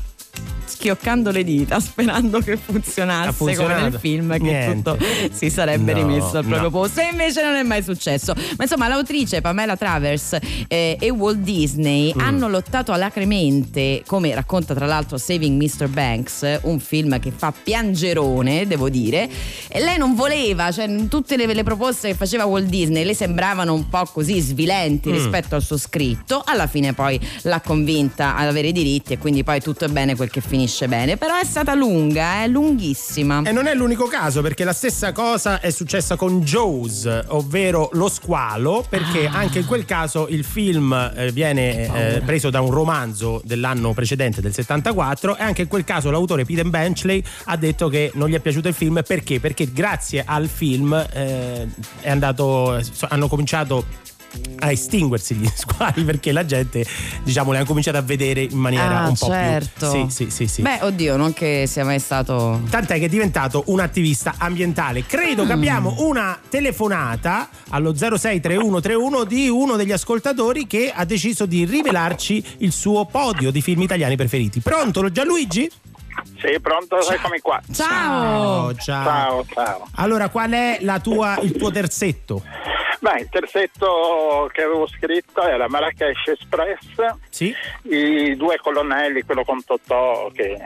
Speaker 3: schioccando le dita sperando che funzionasse come nel film che
Speaker 2: Niente.
Speaker 3: tutto si sarebbe
Speaker 2: No,
Speaker 3: rimesso al proprio
Speaker 2: no.
Speaker 3: posto e invece non è mai successo ma insomma l'autrice Pamela Travers eh, e Walt Disney
Speaker 2: Mm.
Speaker 3: hanno lottato alacremente come racconta tra l'altro Saving Mr. Banks un film che fa piangerone devo dire e lei non voleva cioè tutte le, le proposte che faceva Walt Disney le sembravano un po' così svilenti
Speaker 2: Mm.
Speaker 3: rispetto al suo scritto alla fine poi l'ha convinta ad avere i diritti e quindi poi tutto è bene quel che finisce bene però è stata lunga è lunghissima
Speaker 2: E non è l'unico caso perché la stessa cosa è successa con Jaws, ovvero Lo squalo, perché
Speaker 3: Ah.
Speaker 2: anche in quel caso il film eh, viene eh, preso da un romanzo dell'anno precedente, del 74, e anche in quel caso l'autore Peter Benchley ha detto che non gli è piaciuto il film perché? Perché grazie al film eh, è andato, hanno cominciato a estinguersi gli squali perché la gente diciamo li ha cominciato a vedere in maniera
Speaker 3: Ah,
Speaker 2: un po'
Speaker 3: certo.
Speaker 2: più sì sì sì sì
Speaker 3: beh oddio non che sia mai stato
Speaker 2: Tant'è che è diventato un attivista ambientale. Credo
Speaker 3: Mm.
Speaker 2: che abbiamo una telefonata allo 063131 di uno degli ascoltatori che ha deciso di rivelarci il suo podio di film italiani preferiti. Pronto, Gianluigi?
Speaker 12: Sì, pronto? Eccomi qua.
Speaker 3: Ciao.
Speaker 2: Ciao.
Speaker 12: Ciao, ciao.
Speaker 2: Allora, qual è la tua, il tuo terzetto?
Speaker 12: Beh, il terzetto che avevo scritto era Marrakesh Express,
Speaker 2: Sì?
Speaker 12: i due colonnelli, quello con Totò, che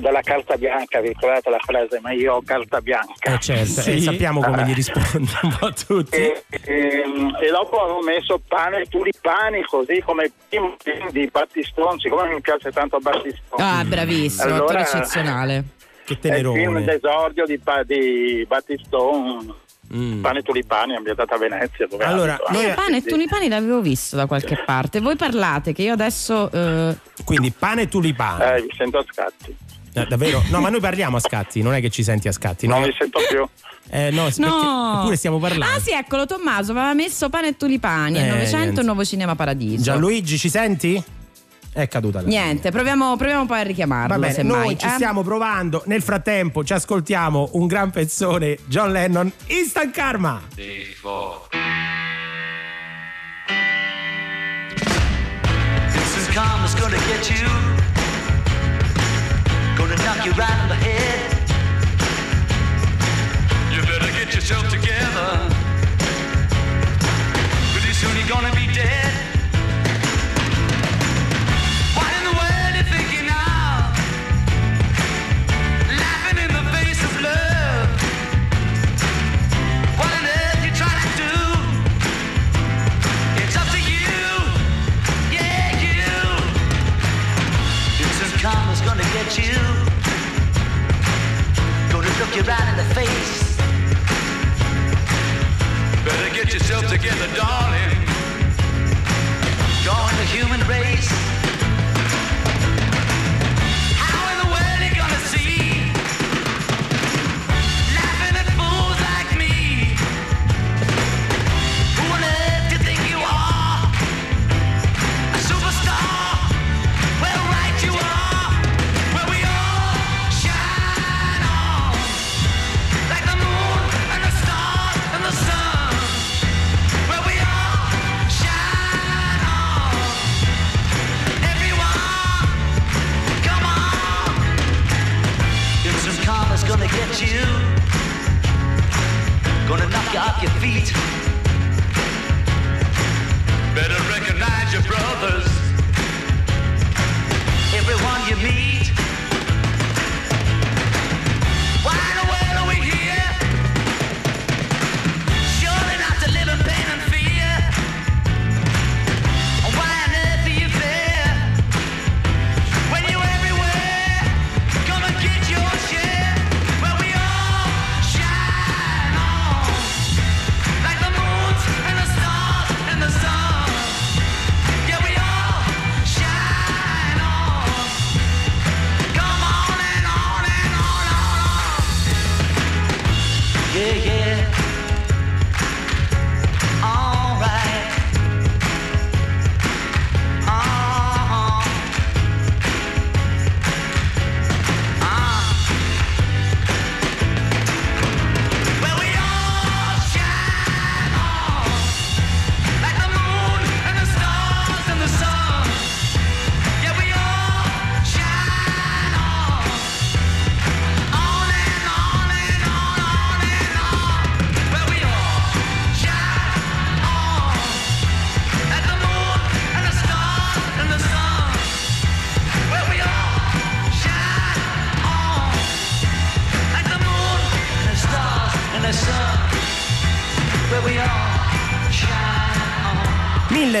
Speaker 12: dalla carta bianca, vi ricordate la frase, ma io ho carta bianca.
Speaker 2: Eh certo, e sappiamo come gli risponde un po' a tutti.
Speaker 12: E, e- e dopo avevo messo pane e tulipani, così come il primo film di Battistone, siccome mi piace tanto Battistone.
Speaker 3: Ah, bravissimo,
Speaker 12: Allora-
Speaker 3: attore eccezionale.
Speaker 2: Che
Speaker 12: È il film
Speaker 2: tenerone.
Speaker 12: d'esordio di, di Battistone,
Speaker 2: Mm.
Speaker 12: Pane e tulipani, ambientato a Venezia. Dove
Speaker 2: Allora,
Speaker 12: abito,
Speaker 2: noi-
Speaker 12: eh.
Speaker 3: Eh, pane e tulipani l'avevo visto da qualche parte. Voi parlate che io adesso. eh,
Speaker 2: Quindi pane e tulipano.
Speaker 12: Eh, vi sento a scatti.
Speaker 2: Eh, davvero? No, ma noi parliamo a scatti, non è che ci senti a scatti.
Speaker 12: Non
Speaker 2: no?
Speaker 12: vi sento più.
Speaker 2: Eh, no,
Speaker 3: No!
Speaker 2: eppure stiamo parlando.
Speaker 3: Ah, sì, eccolo, Tommaso aveva messo pane e tulipani.
Speaker 2: Eh,
Speaker 3: al 900
Speaker 2: niente.
Speaker 3: il nuovo cinema paradiso.
Speaker 2: Gianluigi, ci senti? È caduta la
Speaker 3: Niente, proviamo, proviamo poi a richiamarlo.
Speaker 2: Va bene, noi ci
Speaker 3: eh.
Speaker 2: stiamo provando. Nel frattempo ci ascoltiamo un gran pezzone John Lennon, Instant Karma.
Speaker 13: Instant karma's gonna get you. Knock you right on the head. You better get yourself together. Pretty soon you're gonna be dead. Look you right in the face. Better get yourself together, darling. Join the human race. Gonna knock you off your feet.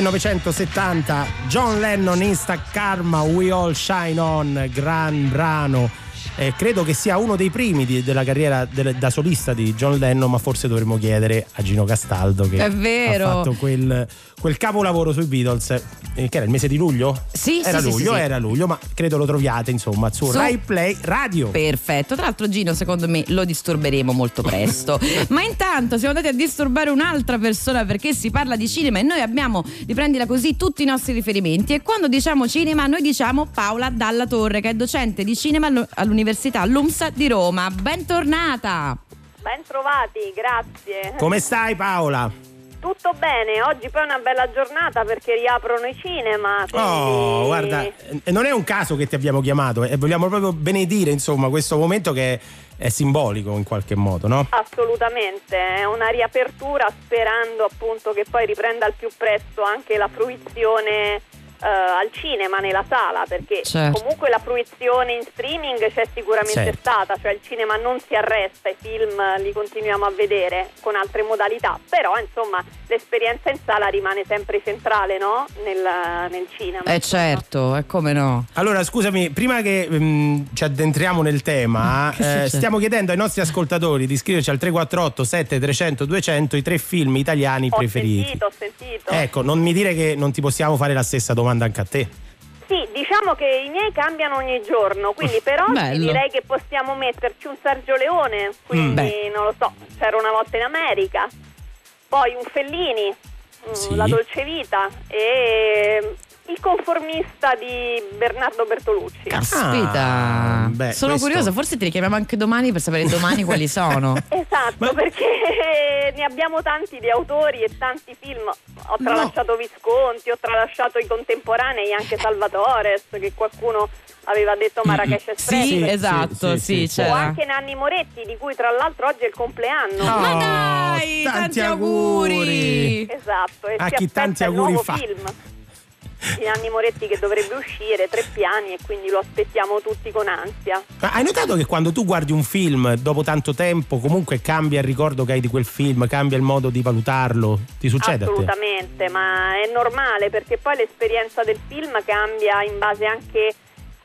Speaker 2: 1970 John Lennon Insta Karma We All Shine On gran brano Eh, credo che sia uno dei primi di- della carriera del- da solista di John Lennon ma forse dovremmo chiedere a Gino Castaldo che
Speaker 3: È vero.
Speaker 2: ha fatto quel, quel capolavoro sui Beatles eh, che era il mese di luglio?
Speaker 3: Sì,
Speaker 2: era
Speaker 3: sì,
Speaker 2: luglio,
Speaker 3: sì, sì.
Speaker 2: era luglio ma credo lo troviate insomma su,
Speaker 3: Su-
Speaker 2: Rai Play Radio
Speaker 3: Perfetto, tra l'altro Gino secondo me lo disturberemo molto presto. Ma intanto siamo andati a disturbare un'altra persona perché si parla di cinema e noi abbiamo, riprendila così, tutti i nostri riferimenti e quando diciamo cinema noi diciamo Paola Dalla Torre che è docente di cinema allo- all'Università LUMSA di Roma. Bentornata!
Speaker 14: Ben trovati, grazie.
Speaker 2: come stai Paola?
Speaker 14: tutto bene. Oggi poi è una bella giornata perché riaprono i cinema. quindi-
Speaker 2: Oh, guarda, non è un caso che ti abbiamo chiamato e vogliamo proprio benedire, insomma, questo momento che è simbolico in qualche modo, no?
Speaker 14: Assolutamente, è una riapertura sperando appunto che poi riprenda al più presto anche la fruizione eh, al cinema, nella sala, perché
Speaker 3: Certo.
Speaker 14: comunque la fruizione in streaming c'è sicuramente
Speaker 2: Certo.
Speaker 14: stata, cioè il cinema non si arresta, i film li continuiamo a vedere con altre modalità, però insomma l'esperienza in sala rimane sempre centrale no? nel, nel cinema.
Speaker 3: Eh certo, e come no?
Speaker 2: Allora, scusami, prima che mm, ci addentriamo nel tema, eh, stiamo chiedendo ai nostri ascoltatori di scriverci al 348 7300 200 i tre film italiani
Speaker 14: Ho
Speaker 2: preferiti.
Speaker 14: sentito, ho sentito.
Speaker 2: Ecco, non mi dire che non ti possiamo fare la stessa domanda anche a te.
Speaker 14: Sì, diciamo che i miei cambiano ogni giorno, quindi per oggi
Speaker 3: Bello.
Speaker 14: direi che possiamo metterci un Sergio Leone, quindi
Speaker 3: Beh.
Speaker 14: non lo so, c'era una volta in America, poi un Fellini, mm,
Speaker 2: Sì.
Speaker 14: La Dolce Vita e il conformista di Bernardo Bertolucci.
Speaker 3: Caspita.
Speaker 2: Ah, beh,
Speaker 3: sono
Speaker 2: questo-
Speaker 3: curiosa, forse ti richiamiamo anche domani per sapere domani quali sono.
Speaker 14: Esatto, perché ne abbiamo tanti di autori e tanti film. Ho tralasciato Visconti, ho tralasciato i contemporanei, anche Salvatores, che qualcuno aveva detto Marrakesh Express.
Speaker 3: Sì,
Speaker 2: Sì,
Speaker 3: esatto,
Speaker 2: sì,
Speaker 3: sì,
Speaker 2: sì, sì.
Speaker 14: O anche Nanni Moretti, di cui tra l'altro oggi è il compleanno.
Speaker 2: Oh,
Speaker 3: Ma dai, tanti auguri.
Speaker 14: Esatto, e
Speaker 2: A
Speaker 14: si
Speaker 2: chi tanti
Speaker 14: il
Speaker 2: auguri
Speaker 14: nuovo
Speaker 2: fa.
Speaker 14: film di Nanni Moretti che dovrebbe uscire, tre piani, e quindi lo aspettiamo tutti con ansia.
Speaker 2: Ma hai notato che quando tu guardi un film dopo tanto tempo comunque cambia il ricordo che hai di quel film, cambia il modo di valutarlo? Ti succede a te?
Speaker 14: Assolutamente, ma è normale perché poi l'esperienza del film cambia in base anche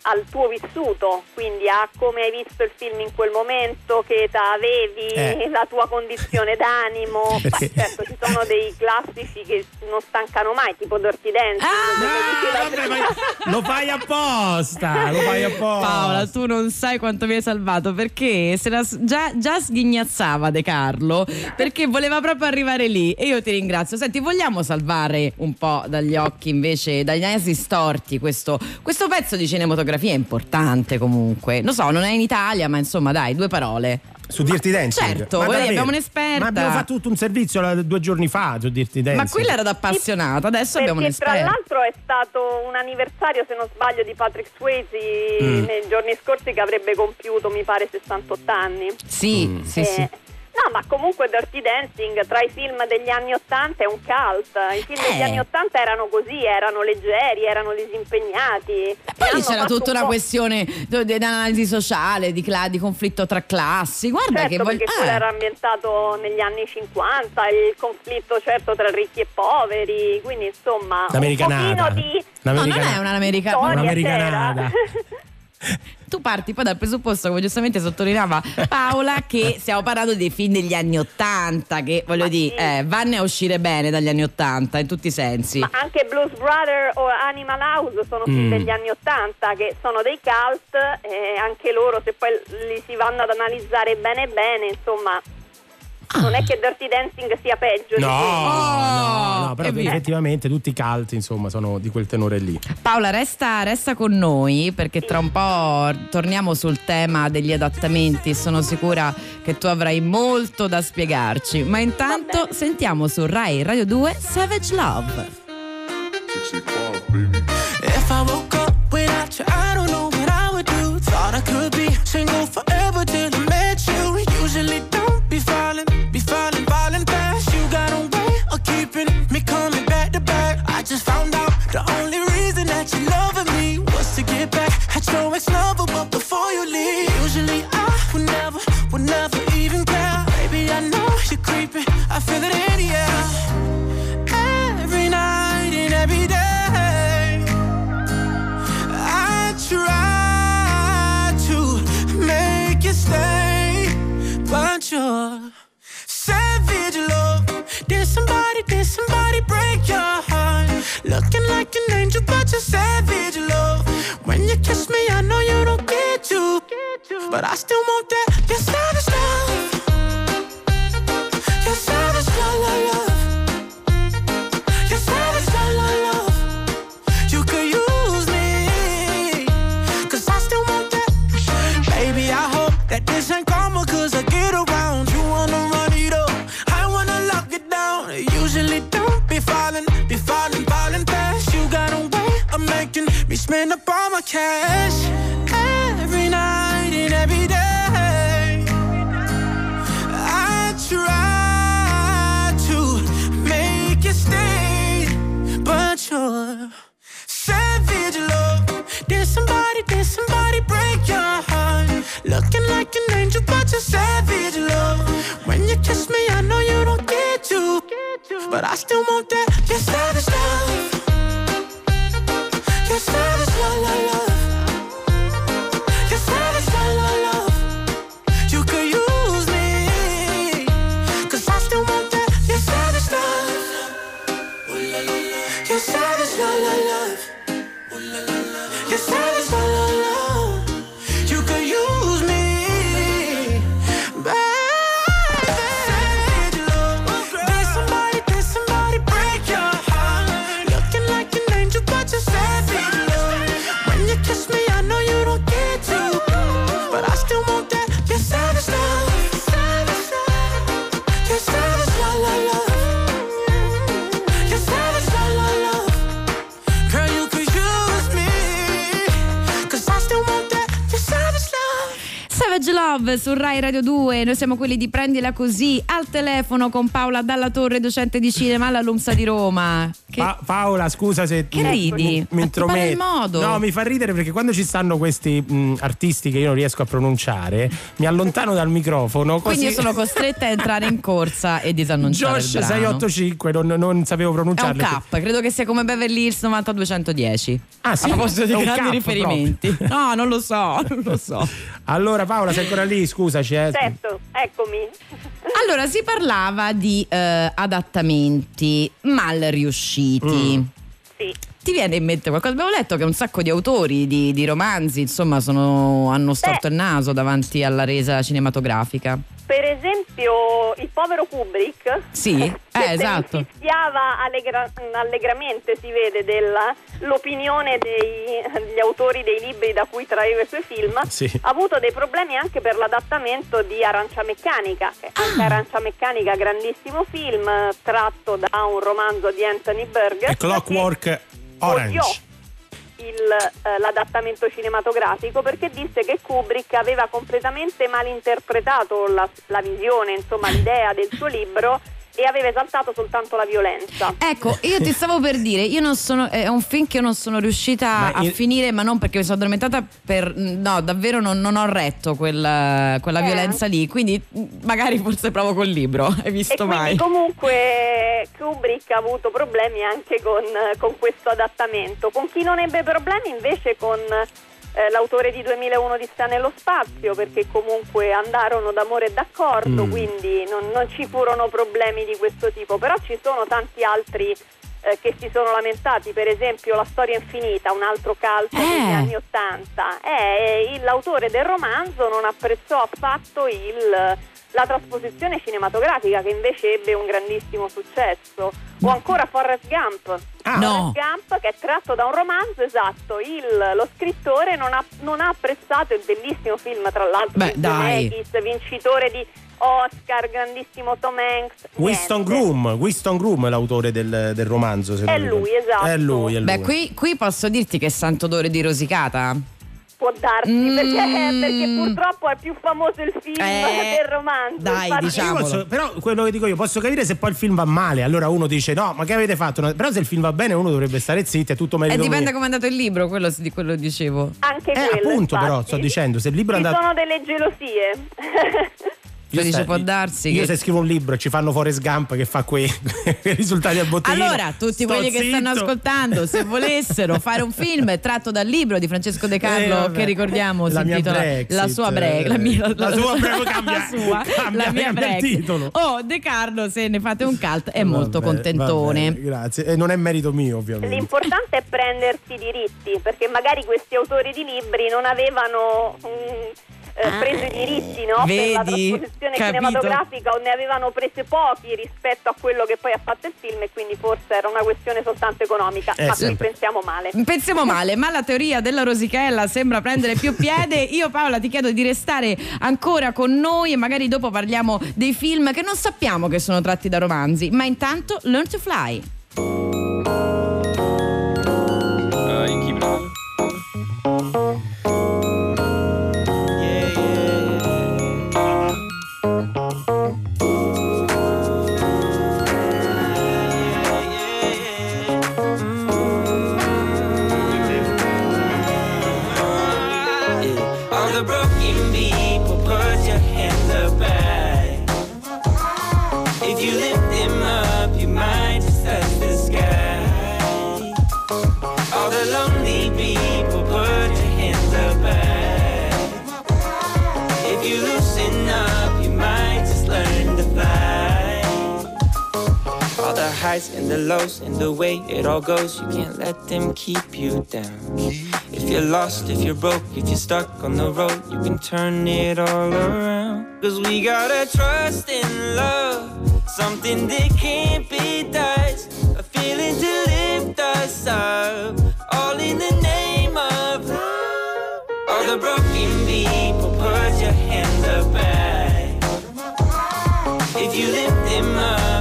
Speaker 14: al tuo vissuto, quindi a come hai visto il film in quel momento, che età avevi,
Speaker 2: Eh.
Speaker 14: la tua condizione d'animo.
Speaker 2: Perché-
Speaker 14: Beh, certo, ci sono dei classici che non stancano mai, tipo Dirty Dancing.
Speaker 3: Ah!
Speaker 2: No, vabbè, lo fai apposta, lo fai apposta.
Speaker 3: Paola, tu non sai quanto mi hai salvato perché se la già, già sghignazzava De Carlo perché voleva proprio arrivare lì e io ti ringrazio. Senti, vogliamo salvare un po' dagli occhi invece, dagli nasi storti questo, questo pezzo di cinematografia importante comunque. Lo so, non è in Italia, ma insomma dai, due parole.
Speaker 2: Su Dirty Dancing?
Speaker 3: certo,
Speaker 2: Ma
Speaker 3: abbiamo un'esperta.
Speaker 2: Ma abbiamo fatto tutto un servizio due giorni fa su Dirty Dancing.
Speaker 3: Ma quella era da appassionata, adesso abbiamo
Speaker 14: Perché tra
Speaker 3: un'esperta.
Speaker 14: l'altro è stato un anniversario, se non sbaglio, di Patrick Swayze
Speaker 2: Mm.
Speaker 14: nei giorni scorsi che avrebbe compiuto, mi pare, 68 anni.
Speaker 3: Sì,
Speaker 2: Mm.
Speaker 3: sì,
Speaker 14: Eh,
Speaker 3: sì.
Speaker 14: No, ma comunque Dirty Dancing tra i film degli anni 80 è un cult. I film
Speaker 3: Eh.
Speaker 14: degli anni 80 erano così, erano leggeri, erano disimpegnati.
Speaker 3: Poi
Speaker 14: E
Speaker 3: lì
Speaker 14: hanno
Speaker 3: c'era tutta
Speaker 14: un
Speaker 3: una questione di analisi sociale, di, cla- di conflitto tra classi. Guarda
Speaker 14: Certo,
Speaker 3: che voglio.
Speaker 14: perché quello
Speaker 3: eh.
Speaker 14: era ambientato negli anni 50, il conflitto certo tra ricchi e poveri, quindi insomma un pochino di
Speaker 3: No, non è un'americana.
Speaker 2: Un'americanata.
Speaker 3: Tu parti poi dal presupposto, come giustamente sottolineava Paola, che stiamo parlando dei film degli anni Ottanta, che voglio
Speaker 14: Ma
Speaker 3: dire,
Speaker 14: sì.
Speaker 3: eh, vanno a uscire bene dagli anni Ottanta in tutti i sensi.
Speaker 14: Ma anche Blues Brother o Animal House sono film
Speaker 2: Mm.
Speaker 14: degli anni 80 che sono dei cult e anche loro se poi li si vanno ad analizzare bene bene, insomma, non è che Dirty Dancing sia peggio di
Speaker 2: No,
Speaker 14: quello.
Speaker 2: no, no, però effettivamente tutti i cult insomma sono di quel tenore lì.
Speaker 3: Paola, resta, resta con noi perché tra un po' torniamo sul tema degli adattamenti. Sono sicura che tu avrai molto da spiegarci. Ma intanto sentiamo su Rai Radio 2 Savage Love.
Speaker 15: If I woke up without you, I would even care. Baby, I know you're creeping, I feel it in the air. Every night and every day. I try to make you stay, but you're savage love. Did somebody, did somebody break your heart? Looking like an angel, but you're savage love. When you kiss me, I know you don't get to, but I still want that. You're savage but I still want that. You're savage love. Love
Speaker 3: su Rai Radio 2, noi siamo quelli di Prendila Così, al telefono con Paola Dalla Torre, docente di cinema alla LUMSA di Roma. Che
Speaker 2: Pa- Paola, scusa se
Speaker 3: Che
Speaker 2: mi-
Speaker 3: ridi?
Speaker 2: mi, mi intrometto.
Speaker 3: modo?
Speaker 2: No, mi fa ridere perché quando ci stanno questi mh, artisti che io non riesco a pronunciare, mi allontano dal microfono. Così...
Speaker 3: Quindi io sono costretta a entrare in corsa e disannunciare
Speaker 2: Josh
Speaker 3: il brano.
Speaker 2: 685, non, non sapevo
Speaker 3: È un
Speaker 2: pronunciarlo.
Speaker 3: K, credo che sia come Beverly Hills 90210.
Speaker 2: Ah, sì?
Speaker 3: A proposito di grandi riferimenti. No, non lo so, non lo so.
Speaker 2: Allora Paola, sei ancora lì? Scusaci. Eh.
Speaker 14: Certo, eccomi.
Speaker 3: Allora, si parlava di eh, adattamenti mal riusciti.
Speaker 2: Mm.
Speaker 14: Sì.
Speaker 3: Ti viene in mente qualcosa? Abbiamo letto che un sacco di autori di, di romanzi, insomma, sono- hanno storto il naso davanti alla resa cinematografica.
Speaker 14: Per esempio, il povero Kubrick.
Speaker 3: Sì, eh, esatto.
Speaker 14: Fischiava allegra- allegramente, si vede, della- l'opinione dei- degli autori dei libri da cui traeva i suoi film.
Speaker 2: Sì.
Speaker 14: Ha avuto dei problemi anche per l'adattamento di Arancia Meccanica. che Anche Arancia Meccanica, grandissimo film, tratto da un romanzo di Anthony Burgess.
Speaker 2: È Clockwork Orange.
Speaker 14: odiò il, eh, l'adattamento cinematografico perché disse che Kubrick aveva completamente malinterpretato la, la visione, insomma l'idea del suo libro e aveva esaltato soltanto la violenza.
Speaker 3: Ecco, io ti stavo per dire, io non sono, è un film che io non sono riuscita
Speaker 2: Ma
Speaker 3: a
Speaker 2: io-
Speaker 3: finire, ma non perché mi sono addormentata per. No, davvero non, non ho retto quella, quella
Speaker 14: Eh.
Speaker 3: violenza lì. Quindi magari forse provo col libro. Hai
Speaker 14: E
Speaker 3: visto
Speaker 14: quindi
Speaker 3: mai?
Speaker 14: comunque Kubrick ha avuto problemi anche con, con questo adattamento. Con chi non ebbe problemi invece con eh, l'autore di 2001 di Sta nello spazio perché comunque andarono d'amore e d'accordo,
Speaker 16: Mm.
Speaker 14: quindi non, non ci furono problemi di questo tipo, però ci sono tanti altri eh, che si sono lamentati, per esempio La storia infinita, un altro calcio
Speaker 3: Eh.
Speaker 14: degli anni Ottanta. Eh, l'autore del romanzo non apprezzò affatto il- la trasposizione cinematografica che invece ebbe un grandissimo successo. O ancora Forrest Gump.
Speaker 3: Ah. No.
Speaker 14: Forrest Gump che è tratto da un romanzo, esatto, il- lo scrittore non ha, non ha apprezzato il bellissimo film, tra l'altro,
Speaker 3: Beh,
Speaker 14: di
Speaker 3: dai.
Speaker 14: Zemeckis, vincitore di Oscar, grandissimo Tom Hanks.
Speaker 2: Winston. Groom, Winston Groom è l'autore del, del romanzo. se
Speaker 14: È lui, esatto.
Speaker 2: È lui, è lui.
Speaker 3: Beh, qui, qui posso dirti che sento odore di rosicata.
Speaker 14: Può darsi,
Speaker 3: Mm.
Speaker 14: perché, perché purtroppo è più famoso il film
Speaker 3: Eh,
Speaker 14: del romanzo.
Speaker 3: dai, diciamo.
Speaker 2: Però quello che dico io posso capire se poi il film va male allora uno dice no ma che avete fatto No, però se il film va bene uno dovrebbe stare zitto è tutto
Speaker 3: E
Speaker 2: merito
Speaker 3: dipende
Speaker 2: mio.
Speaker 3: come è andato il libro, quello, di quello dicevo.
Speaker 14: Anche
Speaker 2: eh
Speaker 14: quello,
Speaker 2: appunto però
Speaker 14: infatti.
Speaker 2: sto dicendo se il libro è
Speaker 14: Ci
Speaker 2: andato
Speaker 14: sono delle gelosie.
Speaker 2: Io
Speaker 3: dice,
Speaker 2: sta-
Speaker 3: può darsi
Speaker 2: io
Speaker 3: che-
Speaker 2: se scrivo un libro e ci fanno Forrest Gump che fa quei quei risultati a botteghino
Speaker 3: Allora, tutti
Speaker 2: sto
Speaker 3: quelli che stanno
Speaker 2: zitto.
Speaker 3: ascoltando, se volessero fare un film tratto dal libro di Francesco De Carlo,
Speaker 2: Eh,
Speaker 3: che ricordiamo
Speaker 2: La
Speaker 3: si
Speaker 2: mia
Speaker 3: intitola
Speaker 2: Brexit,
Speaker 3: La sua Brexit, la, mia,
Speaker 2: la sua Brexit,
Speaker 3: la
Speaker 2: cambia-
Speaker 3: sua,
Speaker 2: cambia-
Speaker 3: la mia
Speaker 2: cambia il
Speaker 3: Brexit.
Speaker 2: titolo.
Speaker 3: Oh, De Carlo, se ne fate un cult, è molto
Speaker 2: Vabbè,
Speaker 3: contentone.
Speaker 2: vabbè, grazie e non è merito mio ovviamente
Speaker 14: L'importante è prendersi i diritti, perché magari questi autori di libri non avevano mm, eh, preso i diritti no? per la
Speaker 3: Ah, vedi?
Speaker 14: trasposizione
Speaker 3: Capito.
Speaker 14: cinematografica o ne avevano prese pochi rispetto a quello che poi ha fatto il film e quindi forse era una questione soltanto economica,
Speaker 3: Eh,
Speaker 14: ma qui
Speaker 3: sempre.
Speaker 14: pensiamo male.
Speaker 3: Pensiamo male, ma la teoria della rosichella sembra prendere più piede. Io Paola ti chiedo di restare ancora con noi e magari dopo parliamo dei film che non sappiamo che sono tratti da romanzi, ma intanto Learn to Fly.
Speaker 17: Uh,
Speaker 18: highs and the lows and the way it all goes. You can't let them keep you down. If you're lost, if you're broke, if you're stuck on the road, you can turn it all around. Cause we gotta trust in love, something that can't be touched. A feeling to lift us up, all in the name of love. All the broken people, put your hands up high. If you lift them up,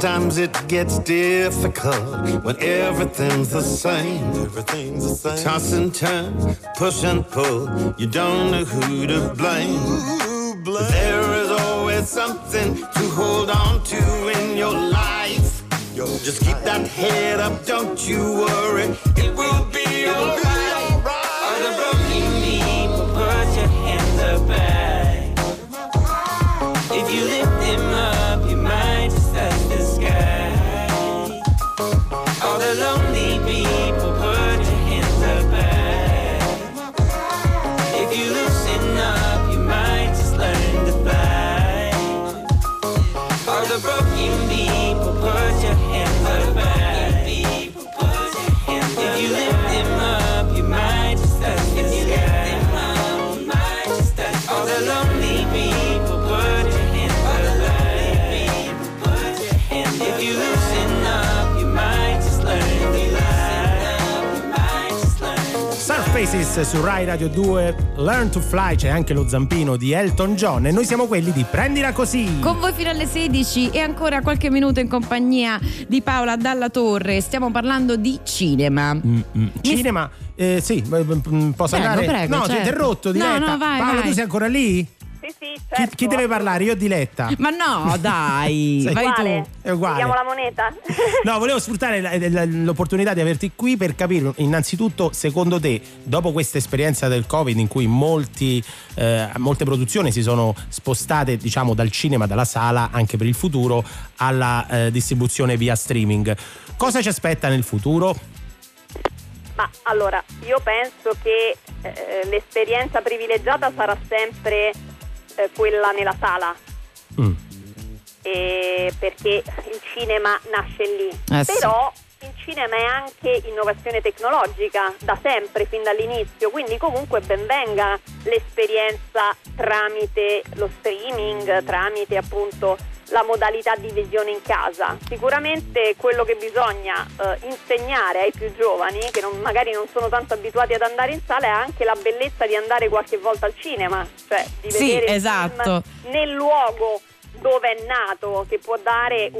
Speaker 19: Sometimes it gets difficult when everything's the same. Everything's the same. Toss and turn, push and pull. You don't know who to blame. But there is always something to hold on to in your life. Just keep that head up, don't you worry. It will be
Speaker 2: Faces su Rai Radio 2 Learn to Fly c'è anche lo zampino di Elton John e noi siamo quelli di Prendila così
Speaker 3: Con voi fino alle 16 e ancora qualche minuto in compagnia di Paola Dalla Torre. Stiamo parlando di cinema.
Speaker 2: Mm, Cinema, eh, sì, mm, posso
Speaker 3: Prego,
Speaker 2: andare?
Speaker 3: prego,
Speaker 2: no, ti ho
Speaker 3: certo.
Speaker 2: interrotto,
Speaker 3: No,
Speaker 2: Diletta.
Speaker 3: no, vai,
Speaker 2: Paolo,
Speaker 3: vai.
Speaker 2: tu sei ancora lì?
Speaker 14: Sì, sì,
Speaker 2: Chi,
Speaker 14: certo.
Speaker 2: chi deve parlare? Io o Diletta?
Speaker 3: Ma no, dai,
Speaker 2: Sì.
Speaker 3: vai
Speaker 14: Uguale.
Speaker 3: tu.
Speaker 2: È uguale.
Speaker 14: Vediamo la moneta.
Speaker 2: No, volevo sfruttare l'opportunità di averti qui per capire innanzitutto, secondo te, dopo questa esperienza del Covid in cui molti, eh, molte produzioni si sono spostate diciamo dal cinema, dalla sala anche per il futuro alla eh, distribuzione via streaming, cosa ci aspetta nel futuro?
Speaker 14: Ma allora, io penso che eh, l'esperienza privilegiata sarà sempre eh, quella nella sala.
Speaker 2: Mm.
Speaker 14: eh, perché il cinema nasce lì.
Speaker 3: Eh sì.
Speaker 14: Però il cinema è anche innovazione tecnologica da sempre, fin dall'inizio, quindi comunque ben venga l'esperienza tramite lo streaming, tramite appunto la modalità di visione in casa. Sicuramente quello che bisogna eh, insegnare ai più giovani, che non- magari non sono tanto abituati ad andare in sala, è anche la bellezza di andare qualche volta al cinema, cioè di
Speaker 3: Sì,
Speaker 14: vedere il
Speaker 3: esatto.
Speaker 14: film nel luogo dove è nato, che può dare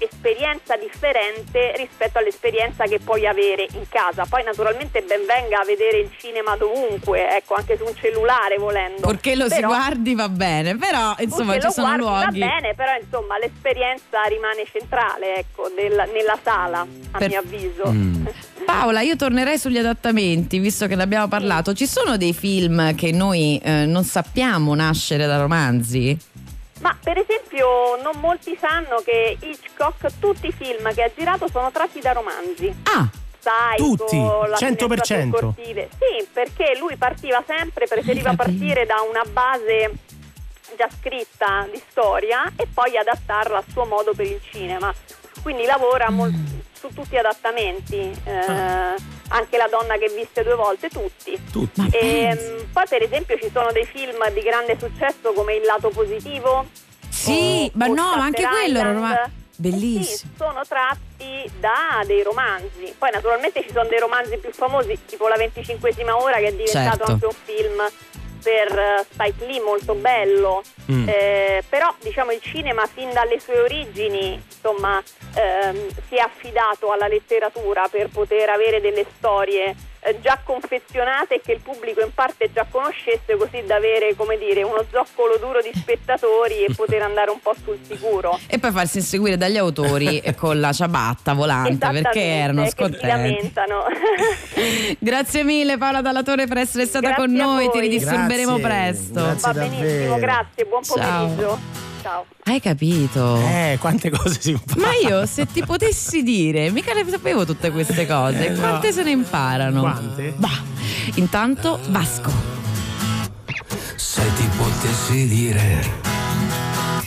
Speaker 14: un'esperienza differente rispetto all'esperienza che puoi avere in casa. Poi naturalmente ben venga a vedere il cinema dovunque, ecco, anche su un cellulare volendo.
Speaker 3: Perché lo si
Speaker 14: Però-
Speaker 3: guardi va bene, però insomma ci
Speaker 14: lo
Speaker 3: sono luoghi.
Speaker 14: Va bene, però insomma l'esperienza rimane centrale, ecco, del- nella sala, a
Speaker 3: Per-
Speaker 14: mio avviso.
Speaker 3: Mm. Paola, io tornerei sugli adattamenti, visto che ne abbiamo parlato. Ci sono dei film che noi eh, non sappiamo nascere da romanzi?
Speaker 14: Ma per esempio non molti sanno che Hitchcock, tutti i film che ha girato sono tratti da romanzi.
Speaker 3: Ah!
Speaker 14: Psycho,
Speaker 2: Tutti,
Speaker 14: La
Speaker 2: 100%.
Speaker 14: finestra sul cortile. Sì, perché lui partiva sempre, preferiva partire da una base già scritta di storia e poi adattarla a suo modo per il cinema. Quindi lavora mol- su tutti gli adattamenti, eh, anche La donna che visse due volte, tutti.
Speaker 2: Tutti.
Speaker 14: Ehm, poi per esempio ci sono dei film di grande successo come Il lato positivo.
Speaker 3: Sì,
Speaker 14: o-
Speaker 3: ma
Speaker 14: o
Speaker 3: no, anche quello era
Speaker 14: Island.
Speaker 3: roma-
Speaker 14: Eh
Speaker 3: bellissimo.
Speaker 14: sì, sono tratti da dei romanzi. Poi naturalmente ci sono dei romanzi più famosi, tipo La venticinquesima ora che è diventato
Speaker 3: Certo.
Speaker 14: anche un film per eh, Spike Lee molto bello,
Speaker 20: Mm.
Speaker 14: Eh, però diciamo il cinema fin dalle sue origini insomma ehm, si è affidato alla letteratura per poter avere delle storie eh, già confezionate e che il pubblico in parte già conoscesse così da avere come dire uno zoccolo duro di spettatori e poter andare un po' sul sicuro.
Speaker 3: E poi farsi inseguire dagli autori con la ciabatta volante perché erano scontenti. Grazie mille Paola Dallatore per essere stata
Speaker 14: Grazie
Speaker 3: con noi, ti ridisturberemo
Speaker 2: Grazie,
Speaker 3: presto.
Speaker 2: grazie
Speaker 14: Va benissimo,
Speaker 2: davvero.
Speaker 14: grazie, buon pomeriggio. Ciao.
Speaker 3: Hai capito?
Speaker 2: Eh, quante cose si imparano.
Speaker 3: Ma io se ti potessi dire, mica le sapevo tutte queste cose.
Speaker 2: Eh, no.
Speaker 3: Quante se ne imparano?
Speaker 2: Quante?
Speaker 3: Bah. Intanto Vasco.
Speaker 21: Se ti potessi dire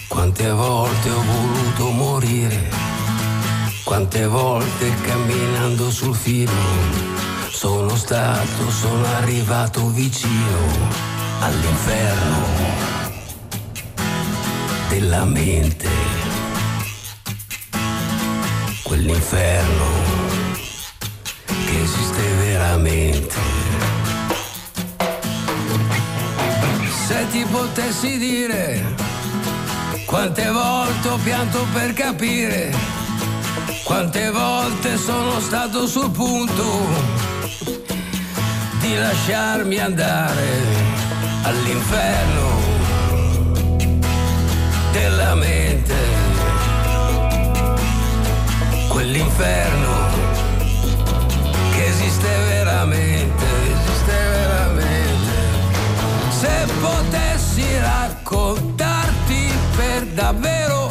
Speaker 21: quante volte ho voluto morire, quante volte camminando sul filo sono stato, sono arrivato vicino all'inferno della mente, quell'inferno che esiste veramente. Se ti potessi dire quante volte ho pianto per capire, quante volte sono stato sul punto di lasciarmi andare all'inferno della mente, quell'inferno che esiste veramente, esiste veramente. Se potessi raccontarti per davvero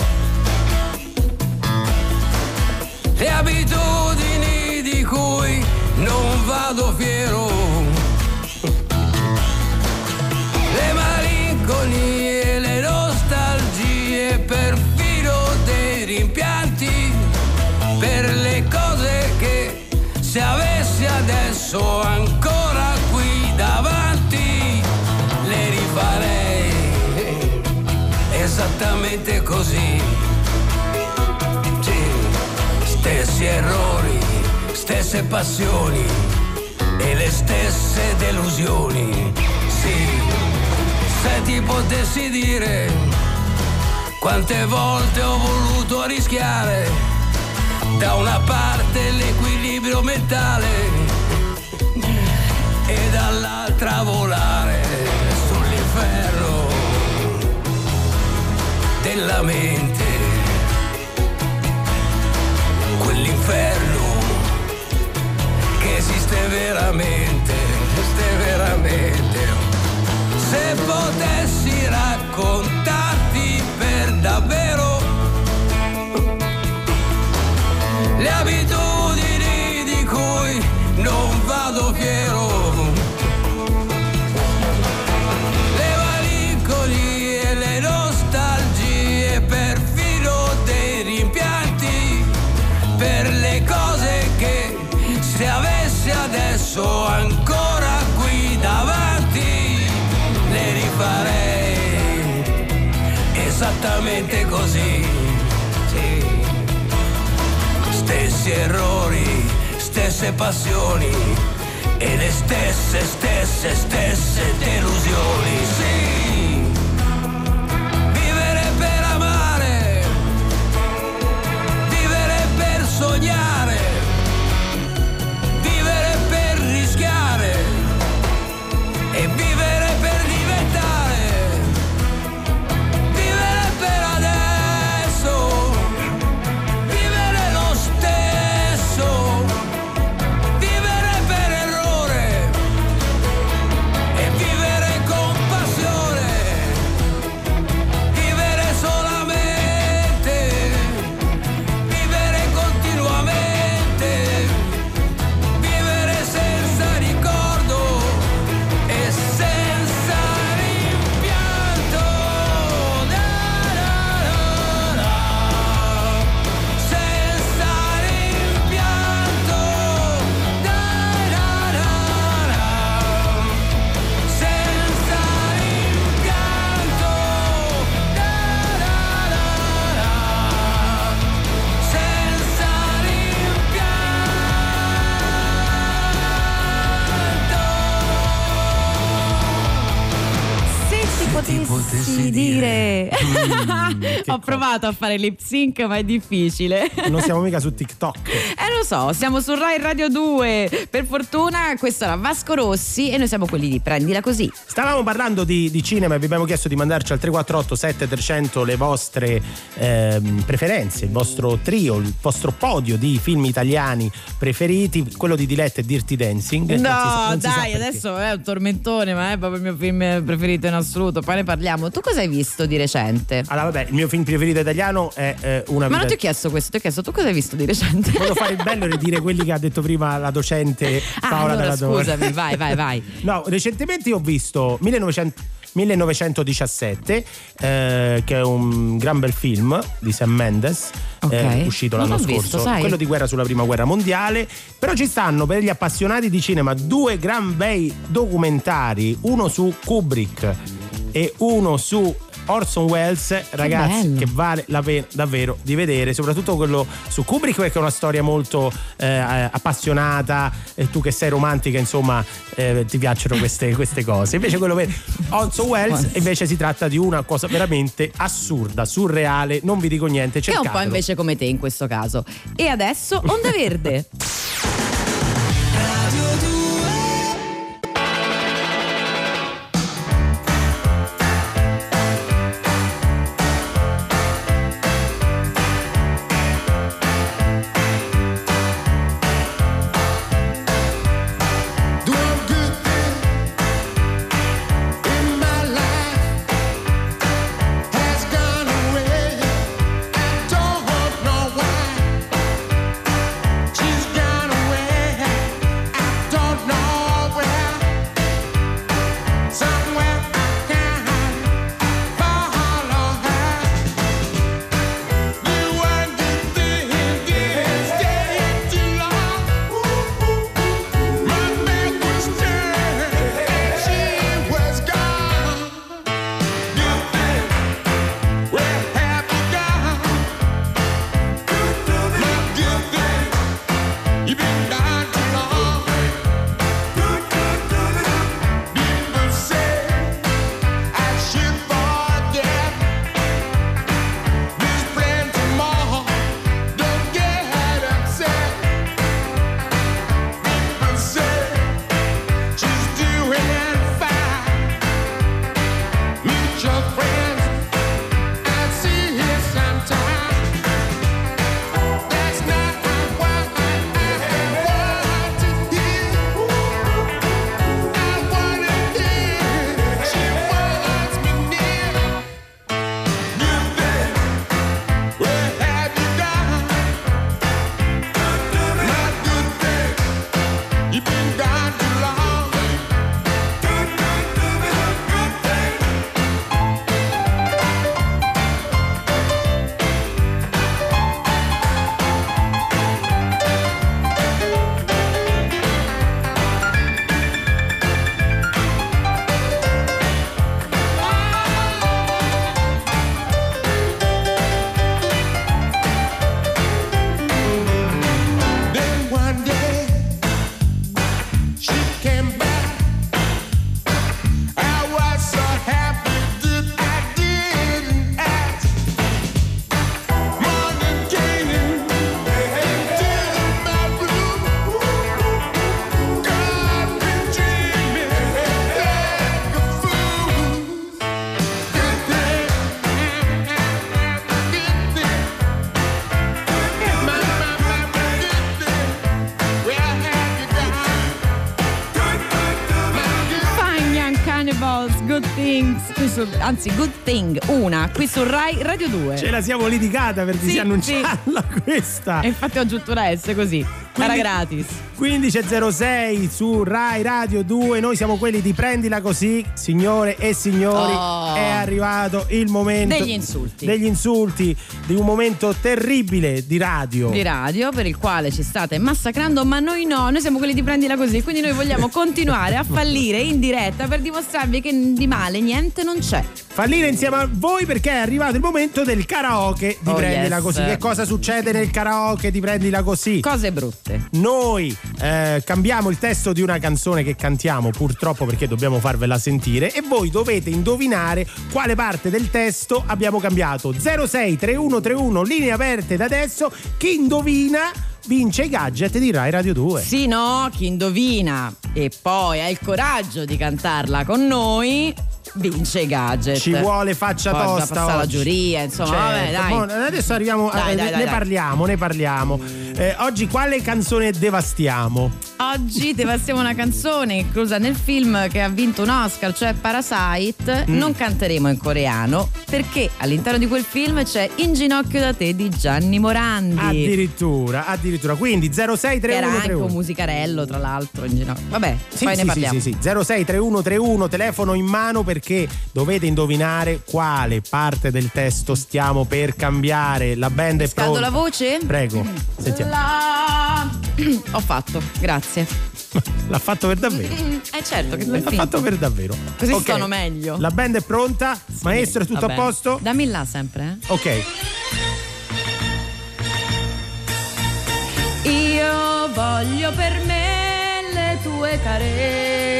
Speaker 21: le abitudini di cui non vado fiero, adesso ancora qui davanti le rifarei esattamente così. Sì, stessi errori, stesse passioni e le stesse delusioni. Sì, se ti potessi dire quante volte ho voluto rischiare da una parte l'equilibrio mentale e dall'altra volare sull'inferno della mente, quell'inferno che esiste veramente, esiste veramente. Se potessi raccontarti per davvero le abitudini di cui non vado fiero. Esattamente così. Sì stessi errori, stesse passioni e le stesse, stesse, stesse delusioni. Sì,
Speaker 3: sapessi dire.
Speaker 2: Mm,
Speaker 3: Ho provato a fare lip sync, ma è difficile.
Speaker 2: Non siamo mica su TikTok.
Speaker 3: Eh lo so, siamo su Rai Radio 2. Per fortuna questo era Vasco Rossi e noi siamo quelli di Prendila così.
Speaker 2: Stavamo parlando di, di cinema e vi abbiamo chiesto di mandarci al 348 7300 le vostre ehm, preferenze, il vostro trio, il vostro podio di film italiani preferiti. Quello di Diletta e Dirty Dancing.
Speaker 3: No,
Speaker 2: sa
Speaker 3: dai, adesso è un tormentone, ma è proprio il mio film preferito in assoluto. Poi ne parliamo. Tu cosa hai visto di recente?
Speaker 2: Allora, vabbè, il mio film preferito italiano è eh, Una
Speaker 3: Ma non ti ho chiesto questo, ti ho chiesto tu cosa hai visto di recente?
Speaker 2: Volevo fare il bello e dire quelli che ha detto prima la docente
Speaker 3: Ah,
Speaker 2: Paola
Speaker 3: allora
Speaker 2: Dallador.
Speaker 3: scusami, vai, vai, vai.
Speaker 2: No, recentemente ho visto 1900 1917, eh, che è un gran bel film di Sam Mendes,
Speaker 3: Ok.
Speaker 2: eh, uscito l'anno scorso,
Speaker 3: visto, sai.
Speaker 2: quello di guerra sulla prima guerra mondiale. Però ci stanno per gli appassionati di cinema due gran bei documentari, uno su Kubrick e uno su Orson Welles, ragazzi,
Speaker 3: bello.
Speaker 2: che vale la pena davvero di vedere, soprattutto quello su Kubrick perché è una storia molto eh, appassionata e tu che sei romantica, insomma, eh, ti piacciono queste, queste cose. Invece quello per Orson Welles invece si tratta di una cosa veramente assurda, surreale, non vi dico niente,
Speaker 3: Che è un po'
Speaker 2: cercatelo.
Speaker 3: invece come te in questo caso. E adesso Onda Verde. anzi, Good Thing, una, qui su Rai Radio 2.
Speaker 2: Ce la siamo litigata per
Speaker 3: Sì,
Speaker 2: disannunciarla questa.
Speaker 3: E infatti ho aggiunto una S così. Era gratis.
Speaker 2: 15.06 su Rai Radio 2, noi siamo quelli di Prendila Così, signore e signori,
Speaker 3: Oh.
Speaker 2: è arrivato il momento
Speaker 3: Degli insulti.
Speaker 2: degli insulti, di un momento terribile di radio.
Speaker 3: Di radio per il quale ci state massacrando, ma noi no, noi siamo quelli di prendila così, quindi noi vogliamo continuare a fallire in diretta per dimostrarvi che di male niente non c'è.
Speaker 2: Fallire insieme a voi perché è arrivato il momento del karaoke di
Speaker 3: Oh,
Speaker 2: Prendila
Speaker 3: yes.
Speaker 2: Così. Che cosa succede nel karaoke di Prendila Così?
Speaker 3: Cose brutte.
Speaker 2: Noi eh, cambiamo il testo di una canzone che cantiamo, purtroppo perché dobbiamo farvela sentire, e voi dovete indovinare quale parte del testo abbiamo cambiato. 06 3131 linee aperte da adesso. Chi indovina vince i gadget di Rai Radio 2.
Speaker 3: Sì, no, chi indovina e poi ha il coraggio di cantarla con noi vince i gadget.
Speaker 2: Ci vuole faccia
Speaker 3: bisogna
Speaker 2: tosta
Speaker 3: passare la giuria, insomma,
Speaker 2: Certo,
Speaker 3: vabbè, dai.
Speaker 2: mo- adesso arriviamo
Speaker 3: Dai,
Speaker 2: eh,
Speaker 3: dai,
Speaker 2: ne
Speaker 3: dai, dai.
Speaker 2: parliamo, ne parliamo. Eh, oggi quale canzone devastiamo?
Speaker 3: Oggi devastiamo una canzone inclusa nel film che ha vinto un Oscar, cioè Parasite.
Speaker 2: Mm.
Speaker 3: Non canteremo in coreano perché all'interno di quel film c'è In ginocchio da te di Gianni Morandi.
Speaker 2: Addirittura, addirittura. Quindi 06
Speaker 3: Che era anche
Speaker 2: 3131.
Speaker 3: un musicarello, tra l'altro, in ginocchio. Vabbè,
Speaker 2: Sì,
Speaker 3: poi
Speaker 2: sì,
Speaker 3: ne parliamo.
Speaker 2: Sì, sì, sì. 06 3131, telefono in mano perché dovete indovinare quale parte del testo stiamo per cambiare. La band è
Speaker 3: Scaldo
Speaker 2: pronta.
Speaker 3: la voce?
Speaker 2: Prego, sentiamo.
Speaker 3: La... Ho fatto, grazie.
Speaker 2: L'ha fatto per davvero.
Speaker 3: Eh certo che
Speaker 2: L'ha fatto per davvero.
Speaker 3: Così
Speaker 2: Ok,
Speaker 3: sono meglio.
Speaker 2: La band è pronta? Maestro, è tutto a posto?
Speaker 3: Dammi là sempre, eh.
Speaker 2: Ok.
Speaker 3: Io voglio per me le tue carezze.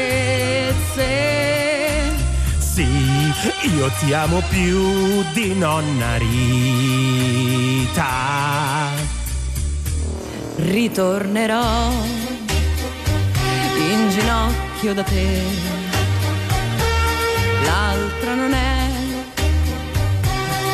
Speaker 2: Io ti amo più di nonna Rita.
Speaker 3: Ritornerò in ginocchio da te. L'altra non è,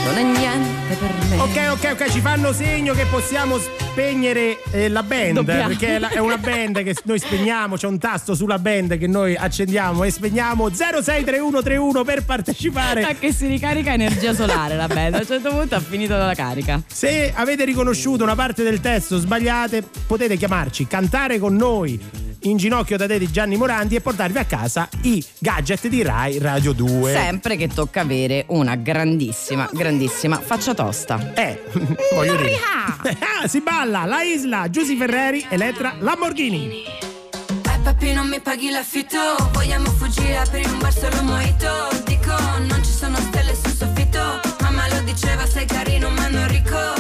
Speaker 3: non è niente per me.
Speaker 2: Ok, ok, ok, ci fanno segno che possiamo spegnere eh, la band.
Speaker 3: Dobbiamo.
Speaker 2: Perché è, la- è una band che noi spegniamo, c'è un tasto sulla band che noi accendiamo e spegniamo 063131 per partecipare.
Speaker 3: Ma che si ricarica energia solare la band. A un certo punto ha finito la carica.
Speaker 2: Se avete riconosciuto una parte del testo sbagliate, potete chiamarci, cantare con noi in ginocchio da te di Gianni Morandi e portarvi a casa i gadget di Rai Radio 2.
Speaker 3: Sempre che tocca avere una grandissima, grandissima faccia tosta.
Speaker 2: Eh, voglio dire. Ah, si balla la Isla, Giusy Ferreri, Elettra, Lamborghini.
Speaker 8: Eh papi non mi paghi l'affitto. Vogliamo fuggire aprire un bar solo mojito. Dico non ci sono stelle sul soffitto. Mamma lo diceva sei carino ma non ricco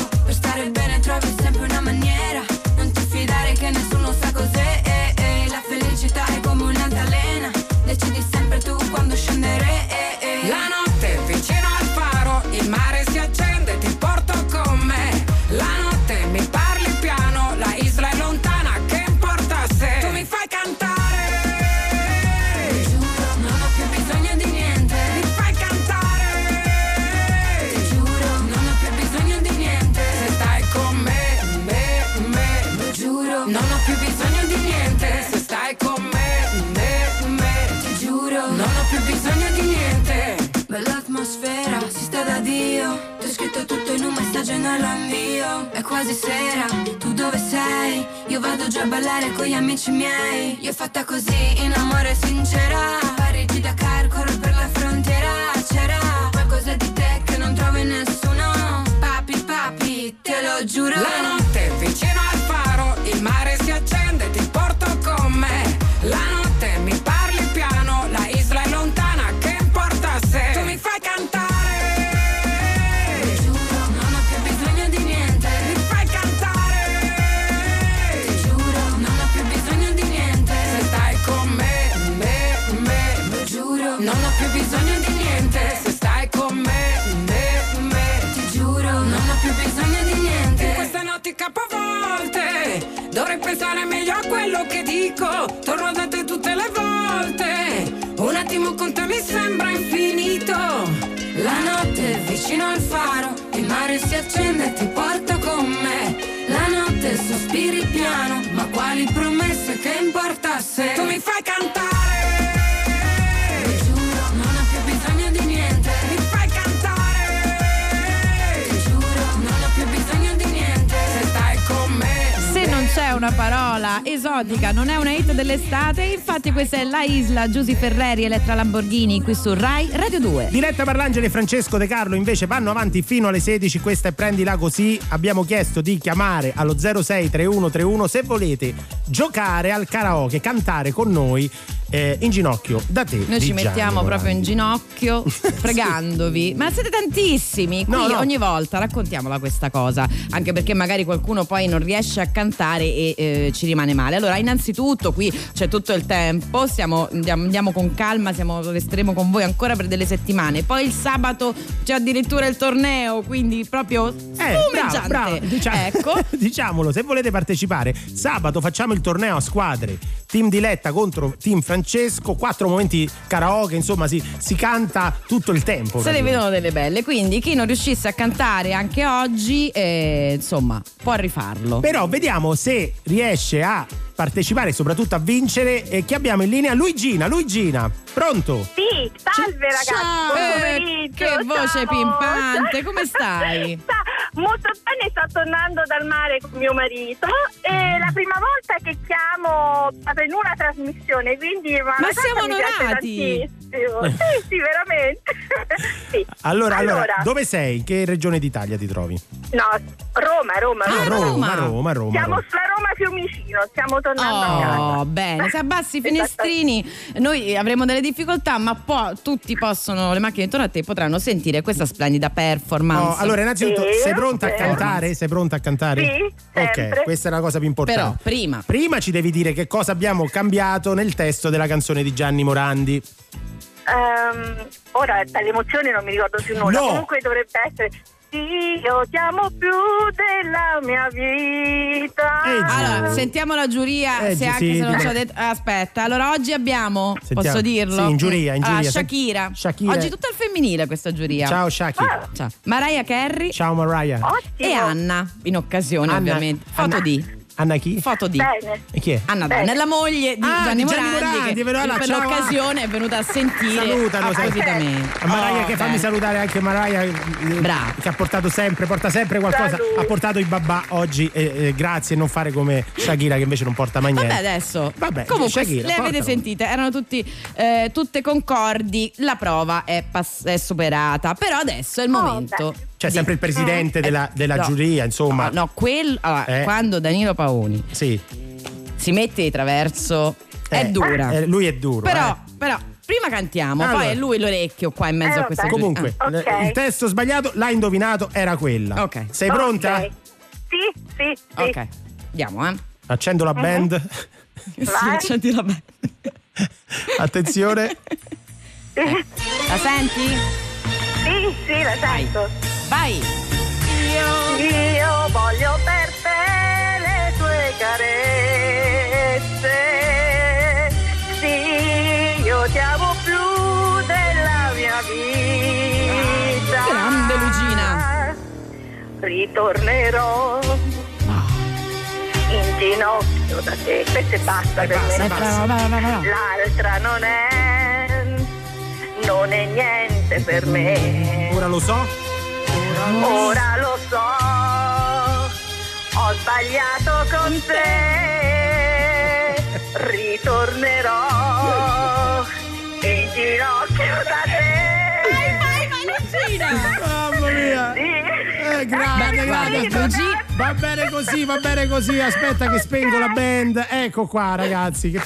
Speaker 8: quasi sera, tu dove sei? Io vado già a ballare con gli amici miei. Io fatta così, in amore sincera. Parigi da corro per la frontiera C'era qualcosa di te che non trovo nessuno. Papi, papi, te lo giuro
Speaker 22: quello che dico Torno da te tutte le volte. Un attimo con te mi sembra infinito.
Speaker 8: La notte vicino al faro, il mare si accende e ti porto con me. La notte sospiri piano, ma quali promesse che importa se
Speaker 22: Tu mi fai cantare
Speaker 3: una parola esotica, non è una hit dell'estate, infatti questa è La Isla, Giusy Ferreri, Elettra Lamborghini, qui su Rai Radio 2.
Speaker 2: Diletta Parlangeli e Francesco De Carlo invece vanno avanti fino alle 16, questa è Prendila Così. Abbiamo chiesto di chiamare allo 06 3131 se volete giocare al karaoke, cantare con noi eh, in ginocchio da te.
Speaker 3: Noi ci
Speaker 2: Gianni
Speaker 3: mettiamo
Speaker 2: Morandi.
Speaker 3: proprio in ginocchio, pregandovi. Ma siete tantissimi. Qui
Speaker 2: No, no.
Speaker 3: ogni volta raccontiamola questa cosa. Anche perché magari qualcuno poi non riesce a cantare e eh, ci rimane male. Allora, innanzitutto, qui c'è tutto il tempo. Stiamo, andiamo, andiamo con calma, siamo, resteremo con voi ancora per delle settimane. Poi il sabato c'è addirittura il torneo, quindi proprio
Speaker 2: Eh,
Speaker 3: spumeggiante.
Speaker 2: bravo, bravo. Dicia-
Speaker 3: Ecco.
Speaker 2: Diciamolo, se volete partecipare, sabato facciamo il torneo a squadre. Team Diletta contro Team Francesco, quattro momenti karaoke, insomma si, si canta tutto il tempo.
Speaker 3: Se ne vedono delle belle, quindi chi non riuscisse a cantare anche oggi, eh, insomma, può rifarlo.
Speaker 2: Però vediamo se riesce a partecipare e soprattutto a vincere. E chi abbiamo in linea? Luigina, Luigina, pronto?
Speaker 20: Sì, salve ragazzi,
Speaker 3: Ciao,
Speaker 20: buon
Speaker 3: eh, che voce
Speaker 20: ciao.
Speaker 3: pimpante, come stai?
Speaker 20: Sta molto bene, sto tornando dal mare con mio marito e la prima volta che chiamo in una trasmissione, quindi ma,
Speaker 3: siamo onorati.
Speaker 20: tantissimo. Sì, sì, veramente. Sì.
Speaker 2: Allora, allora,
Speaker 20: Allora.
Speaker 2: dove sei? In che regione d'Italia ti trovi?
Speaker 20: No, Roma, Roma,
Speaker 2: Ah,
Speaker 20: Roma.
Speaker 2: Roma, Roma, Roma.
Speaker 20: Siamo
Speaker 2: Roma.
Speaker 20: sulla Roma Fiumicino, stiamo tornando a casa.
Speaker 3: Oh, bene. Se abbassi i finestrini, noi avremo delle difficoltà, ma poi tutti possono, le macchine intorno a te potranno sentire questa splendida performance.
Speaker 2: Oh, allora, innanzitutto,
Speaker 20: Sì,
Speaker 2: sei pronta a
Speaker 20: sì.
Speaker 2: cantare? Sei pronta a cantare?
Speaker 20: Sì,
Speaker 2: Ok,
Speaker 20: sempre.
Speaker 2: questa è la cosa più importante.
Speaker 3: Però, prima.
Speaker 2: Prima ci devi dire che cosa abbiamo cambiato nel testo della canzone di Gianni Morandi.
Speaker 20: Ehm, ora dall'emozione non mi ricordo più nulla.
Speaker 2: No.
Speaker 20: Comunque dovrebbe essere Io ti amo più della mia vita.
Speaker 3: Allora, sentiamo la giuria,
Speaker 2: Eh,
Speaker 3: se anche
Speaker 2: sì,
Speaker 3: se non ci ho detto. Aspetta, allora oggi abbiamo,
Speaker 2: Sentiamo.
Speaker 3: posso dirlo?
Speaker 2: Sì, in giuria, in
Speaker 3: Allora,
Speaker 2: giuria.
Speaker 3: Shakira.
Speaker 2: Shakira.
Speaker 3: Oggi tutta al femminile questa giuria.
Speaker 2: Ciao, Shaki.
Speaker 3: Ciao. Mariah Carey
Speaker 2: Ciao, Mariah.
Speaker 3: e Anna, in occasione
Speaker 2: Anna-
Speaker 3: ovviamente. Foto
Speaker 2: Anna-
Speaker 3: di.
Speaker 2: Anna chi?
Speaker 3: Foto di.
Speaker 20: Bene.
Speaker 2: E chi è?
Speaker 3: Anna
Speaker 20: Bene.
Speaker 3: La moglie di
Speaker 2: Ah,
Speaker 3: Gianni
Speaker 2: Gianni
Speaker 3: Morandi,
Speaker 2: Morandi,
Speaker 3: che
Speaker 2: là,
Speaker 3: per
Speaker 2: ciao.
Speaker 3: l'occasione è venuta a sentire
Speaker 2: Salutano,
Speaker 3: appositamente.
Speaker 2: A Mariah
Speaker 3: Oh,
Speaker 2: che fammi
Speaker 3: bene.
Speaker 2: salutare anche Mariah eh,
Speaker 3: Bravo.
Speaker 2: che ha portato sempre, porta sempre qualcosa.
Speaker 20: Saluti.
Speaker 2: Ha portato i babà oggi. eh, eh, grazie, non fare come Shakira che invece non porta mai niente.
Speaker 3: Vabbè, adesso.
Speaker 2: Vabbè,
Speaker 3: Comunque,
Speaker 2: Shakira,
Speaker 3: le avete
Speaker 2: portalo.
Speaker 3: sentite, erano tutti, eh, tutte concordi. La prova è, pass- è superata. Però adesso è il
Speaker 20: Oh,
Speaker 3: momento.
Speaker 2: C'è
Speaker 3: di-
Speaker 2: sempre il presidente
Speaker 3: Eh,
Speaker 2: della, della
Speaker 3: no.
Speaker 2: giuria, insomma.
Speaker 3: No, no, quel, allora,
Speaker 2: Eh.
Speaker 3: quando Danilo Paoni
Speaker 2: Sì.
Speaker 3: si mette di traverso, è
Speaker 2: Eh,
Speaker 3: dura.
Speaker 2: eh, lui è duro.
Speaker 3: però,
Speaker 2: eh.
Speaker 3: però, prima cantiamo,
Speaker 2: Allora.
Speaker 3: poi è lui l'orecchio qua in mezzo
Speaker 20: Eh,
Speaker 3: a questa giuria.
Speaker 2: Comunque,
Speaker 20: Ah,
Speaker 2: l-
Speaker 20: ok.
Speaker 2: il testo sbagliato l'ha indovinato, era quella.
Speaker 3: Ok.
Speaker 2: Sei pronta?
Speaker 20: Ok. Sì, sì, sì.
Speaker 3: Ok, andiamo, eh.
Speaker 2: Accendo la band.
Speaker 3: Sì, accendi la band.
Speaker 2: Attenzione.
Speaker 3: La senti?
Speaker 20: Sì, sì, la sento.
Speaker 3: Vai!
Speaker 20: Io voglio per te le tue carezze. Sì, io ti amo più della mia vita.
Speaker 3: Grande Lucina.
Speaker 20: Ritornerò in ginocchio da te. Questo e basta per
Speaker 2: basta,
Speaker 20: me.
Speaker 2: basta.
Speaker 20: L'altra non è, non è niente per me.
Speaker 2: Ora lo so.
Speaker 20: Ora lo so, ho sbagliato con te, ritornerò in ginocchio da te. Vai, vai, vai,
Speaker 2: Mamma mia.
Speaker 20: Sì.
Speaker 2: Eh, grande,
Speaker 3: Beh,
Speaker 2: grande.
Speaker 3: guarda, Luigi-
Speaker 2: Va bene così, va bene così. Aspetta che spengo la band. Ecco qua, ragazzi.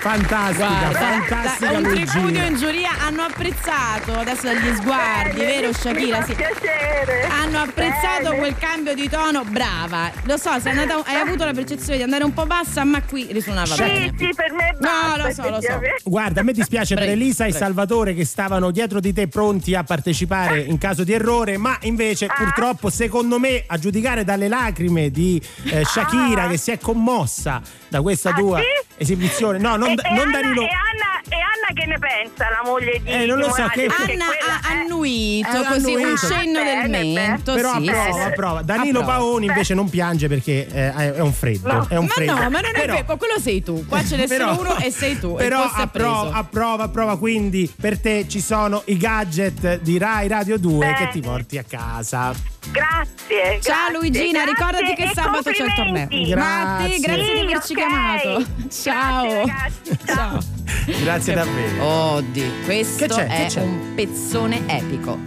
Speaker 2: Fantastica,
Speaker 3: Guarda,
Speaker 2: fantastica
Speaker 3: da- un tripudio in giuria hanno apprezzato adesso dagli sguardi, vero Shakira? Sì.
Speaker 20: piacere.
Speaker 3: Hanno apprezzato
Speaker 20: Bene.
Speaker 3: quel cambio di tono, brava. Lo so, sei andata, hai avuto la percezione di andare un po' bassa, ma qui risuonava
Speaker 20: Sì,
Speaker 3: bene.
Speaker 20: sì, per me
Speaker 3: No,
Speaker 20: basta,
Speaker 3: lo so, lo so.
Speaker 2: Guarda, a me dispiace per
Speaker 3: Prego,
Speaker 2: Elisa e. Salvatore che stavano dietro di te pronti a partecipare in caso di errore, ma invece
Speaker 20: Ah.
Speaker 2: purtroppo secondo me a giudicare dalle lacrime di eh, Shakira
Speaker 20: Ah.
Speaker 2: che si è commossa da questa
Speaker 20: Ah,
Speaker 2: tua
Speaker 20: sì?
Speaker 2: esibizione. No, non,
Speaker 20: e,
Speaker 2: da-
Speaker 20: e
Speaker 2: non
Speaker 20: Anna,
Speaker 2: Danilo.
Speaker 20: e, Anna, e Anna che ne pensa, la moglie di
Speaker 2: Eh, non lo so,
Speaker 3: Anna ha
Speaker 20: è-
Speaker 3: annuito
Speaker 2: Eh,
Speaker 3: così un cenno del
Speaker 20: Bene,
Speaker 3: mento.
Speaker 2: Però
Speaker 3: sì,
Speaker 2: approva, approva. Danilo
Speaker 3: Approva.
Speaker 2: Paoni invece non piange perché eh, è è un freddo.
Speaker 20: No.
Speaker 2: È un
Speaker 3: Ma
Speaker 2: freddo.
Speaker 3: no, ma non è vero, quello sei tu. Qua ce n'è solo uno e sei tu.
Speaker 2: Però
Speaker 3: è
Speaker 2: approva, approva, approva. Quindi per te ci sono i gadget di Rai Radio 2
Speaker 20: Bene.
Speaker 2: che ti porti a casa.
Speaker 20: Grazie.
Speaker 3: Ciao
Speaker 20: grazie,
Speaker 3: Luigina,
Speaker 20: grazie
Speaker 3: ricordati che sabato c'è il torneo.
Speaker 20: complimenti.
Speaker 3: Ma a te,
Speaker 2: Grazie.
Speaker 3: grazie di
Speaker 20: Sì,
Speaker 3: averci
Speaker 20: ok.
Speaker 3: chiamato. Ciao.
Speaker 20: Grazie. Ciao.
Speaker 2: Grazie davvero.
Speaker 3: Oddio, questo
Speaker 2: Che c'è? Che
Speaker 3: è un pezzone epico.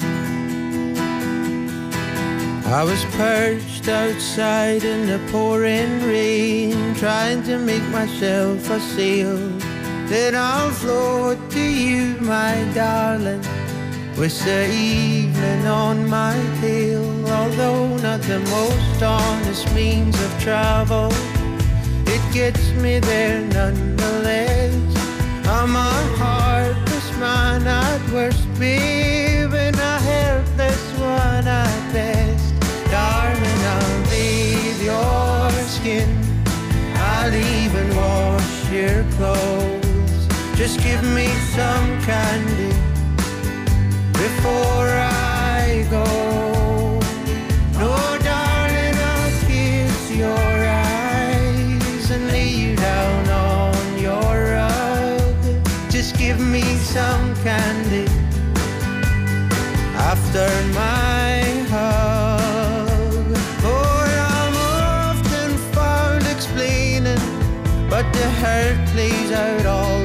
Speaker 23: I was perched outside in the pouring rain, trying to make myself a sail then I'll float to you, my darling. With the evening on my tail, although not the most honest means of travel, it gets me there nonetheless. Oh, I'm a heartless man at worst, babe, a helpless one at best. Darling, I'll bathe your skin. I'll even wash your clothes. Just give me some candy before I go. No, darling, I'll kiss your eyes and lay you down on your rug. Just give me some candy after my hug. Oh, I'm often found explaining, but the hurt plays out all.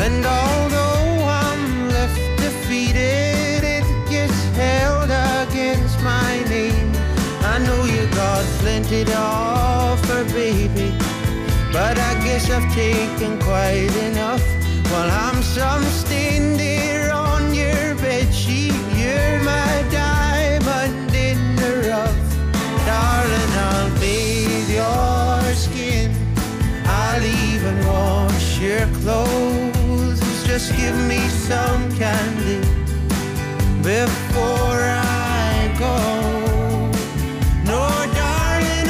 Speaker 23: And although I'm left defeated, it gets held against my name. I know you got plenty to offer, baby, but I guess I've taken quite enough. While I'm some there on your bed sheet, you're my diamond in the rough. Darling, I'll bathe your skin. I'll even wash your clothes. Just give me some candy before I go. No, darling,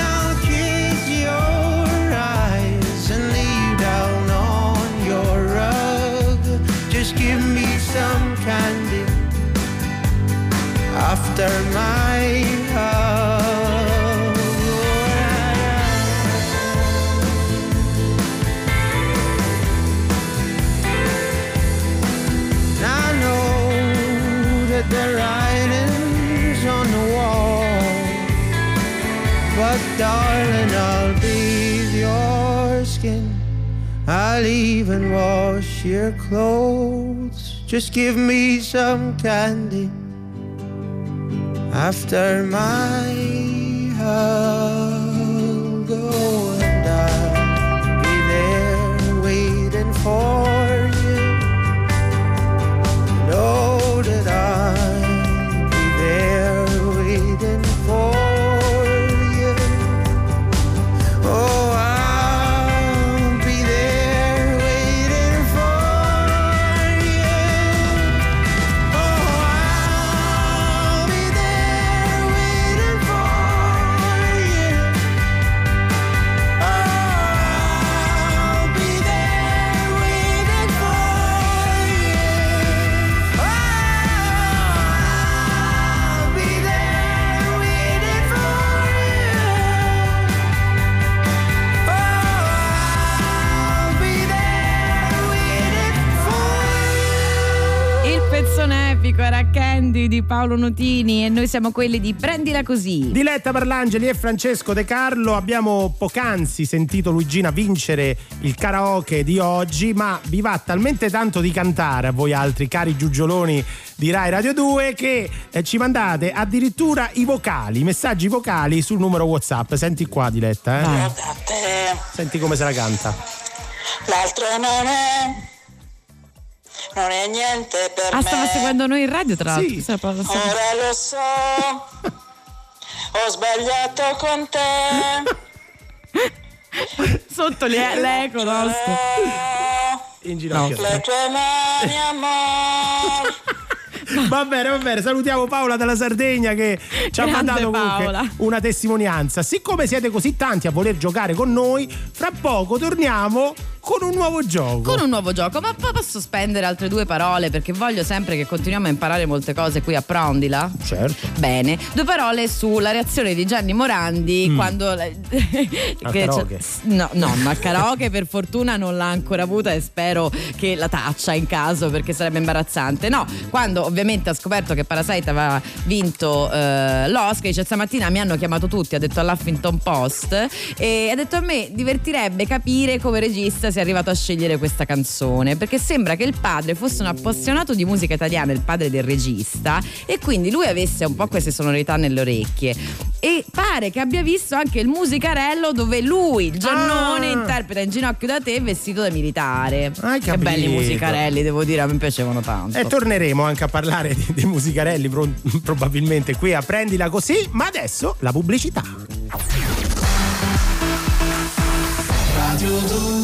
Speaker 23: I'll even wash your clothes. Just give me some candy after my hug. Oh, and I'll be there waiting for
Speaker 3: Candy di Paolo Nutini e noi siamo quelli di Prendila Così.
Speaker 2: Diletta Parlangeli e Francesco De Carlo abbiamo poc'anzi sentito Luigina vincere il karaoke di oggi, ma vi va talmente tanto di cantare a voi altri cari giugioloni di Rai Radio 2 che eh, ci mandate addirittura i vocali, i messaggi vocali sul numero WhatsApp. Senti qua Diletta, eh? Senti come se la canta.
Speaker 24: L'altro non è. Non è niente per
Speaker 3: Ah,
Speaker 24: me.
Speaker 3: stava seguendo noi in radio tra l'altro.
Speaker 24: Sì. Ora lo so. Ho sbagliato con te.
Speaker 3: Sotto le- l'eco nostro.
Speaker 2: In ginocchio.
Speaker 24: Le tue mani, amore.
Speaker 2: Va bene, va bene, salutiamo Paola dalla Sardegna che ci ha
Speaker 3: Grande
Speaker 2: mandato una testimonianza. Siccome siete così tanti a voler giocare con noi, fra poco torniamo con un nuovo gioco.
Speaker 3: Con un nuovo gioco, ma posso spendere altre due parole perché voglio sempre che continuiamo a imparare molte cose qui a Prondila.
Speaker 2: Certo.
Speaker 3: Bene, due parole sulla reazione di Gianni Morandi
Speaker 2: Mm.
Speaker 3: quando. Che No, no, ma karaoke per fortuna non l'ha ancora avuta e spero che la taccia in caso perché sarebbe imbarazzante. No, quando ovviamente ha scoperto che Parasite aveva vinto eh, l'Oscar, dice stamattina mi hanno chiamato tutti, ha detto all'Huffington Post e ha detto a me divertirebbe capire come regista si sei arrivato a scegliere questa canzone? Perché sembra che il padre fosse un appassionato di musica italiana, il padre del regista, e quindi lui avesse un po' queste sonorità nelle orecchie. E pare che abbia visto anche il musicarello dove lui, il Giannone,
Speaker 2: Ah.
Speaker 3: interpreta in ginocchio da te vestito da militare.
Speaker 2: Hai
Speaker 3: Che belli musicarelli, devo dire, a me piacevano tanto.
Speaker 2: E torneremo anche a parlare di- dei musicarelli pro- probabilmente qui a Prendila Così, ma adesso la pubblicità.
Speaker 25: Radio 2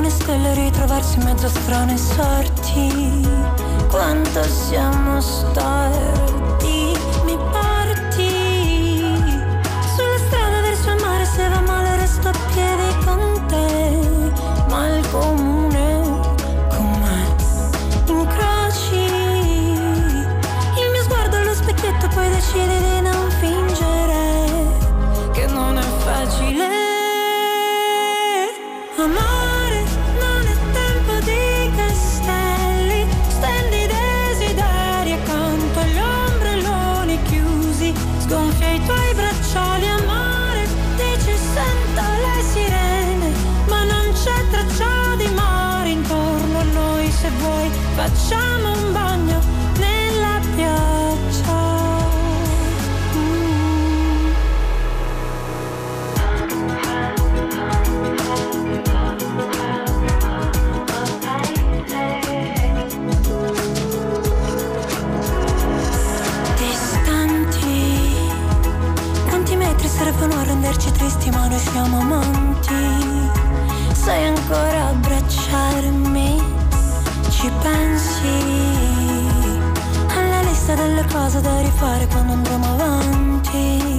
Speaker 26: buone stelle ritrovarsi in mezzo a strane sorti. Quanto siamo storti. Tristi ma noi siamo amanti. Sai ancora abbracciarmi? Ci pensi? Alla lista delle cose da rifare quando andremo avanti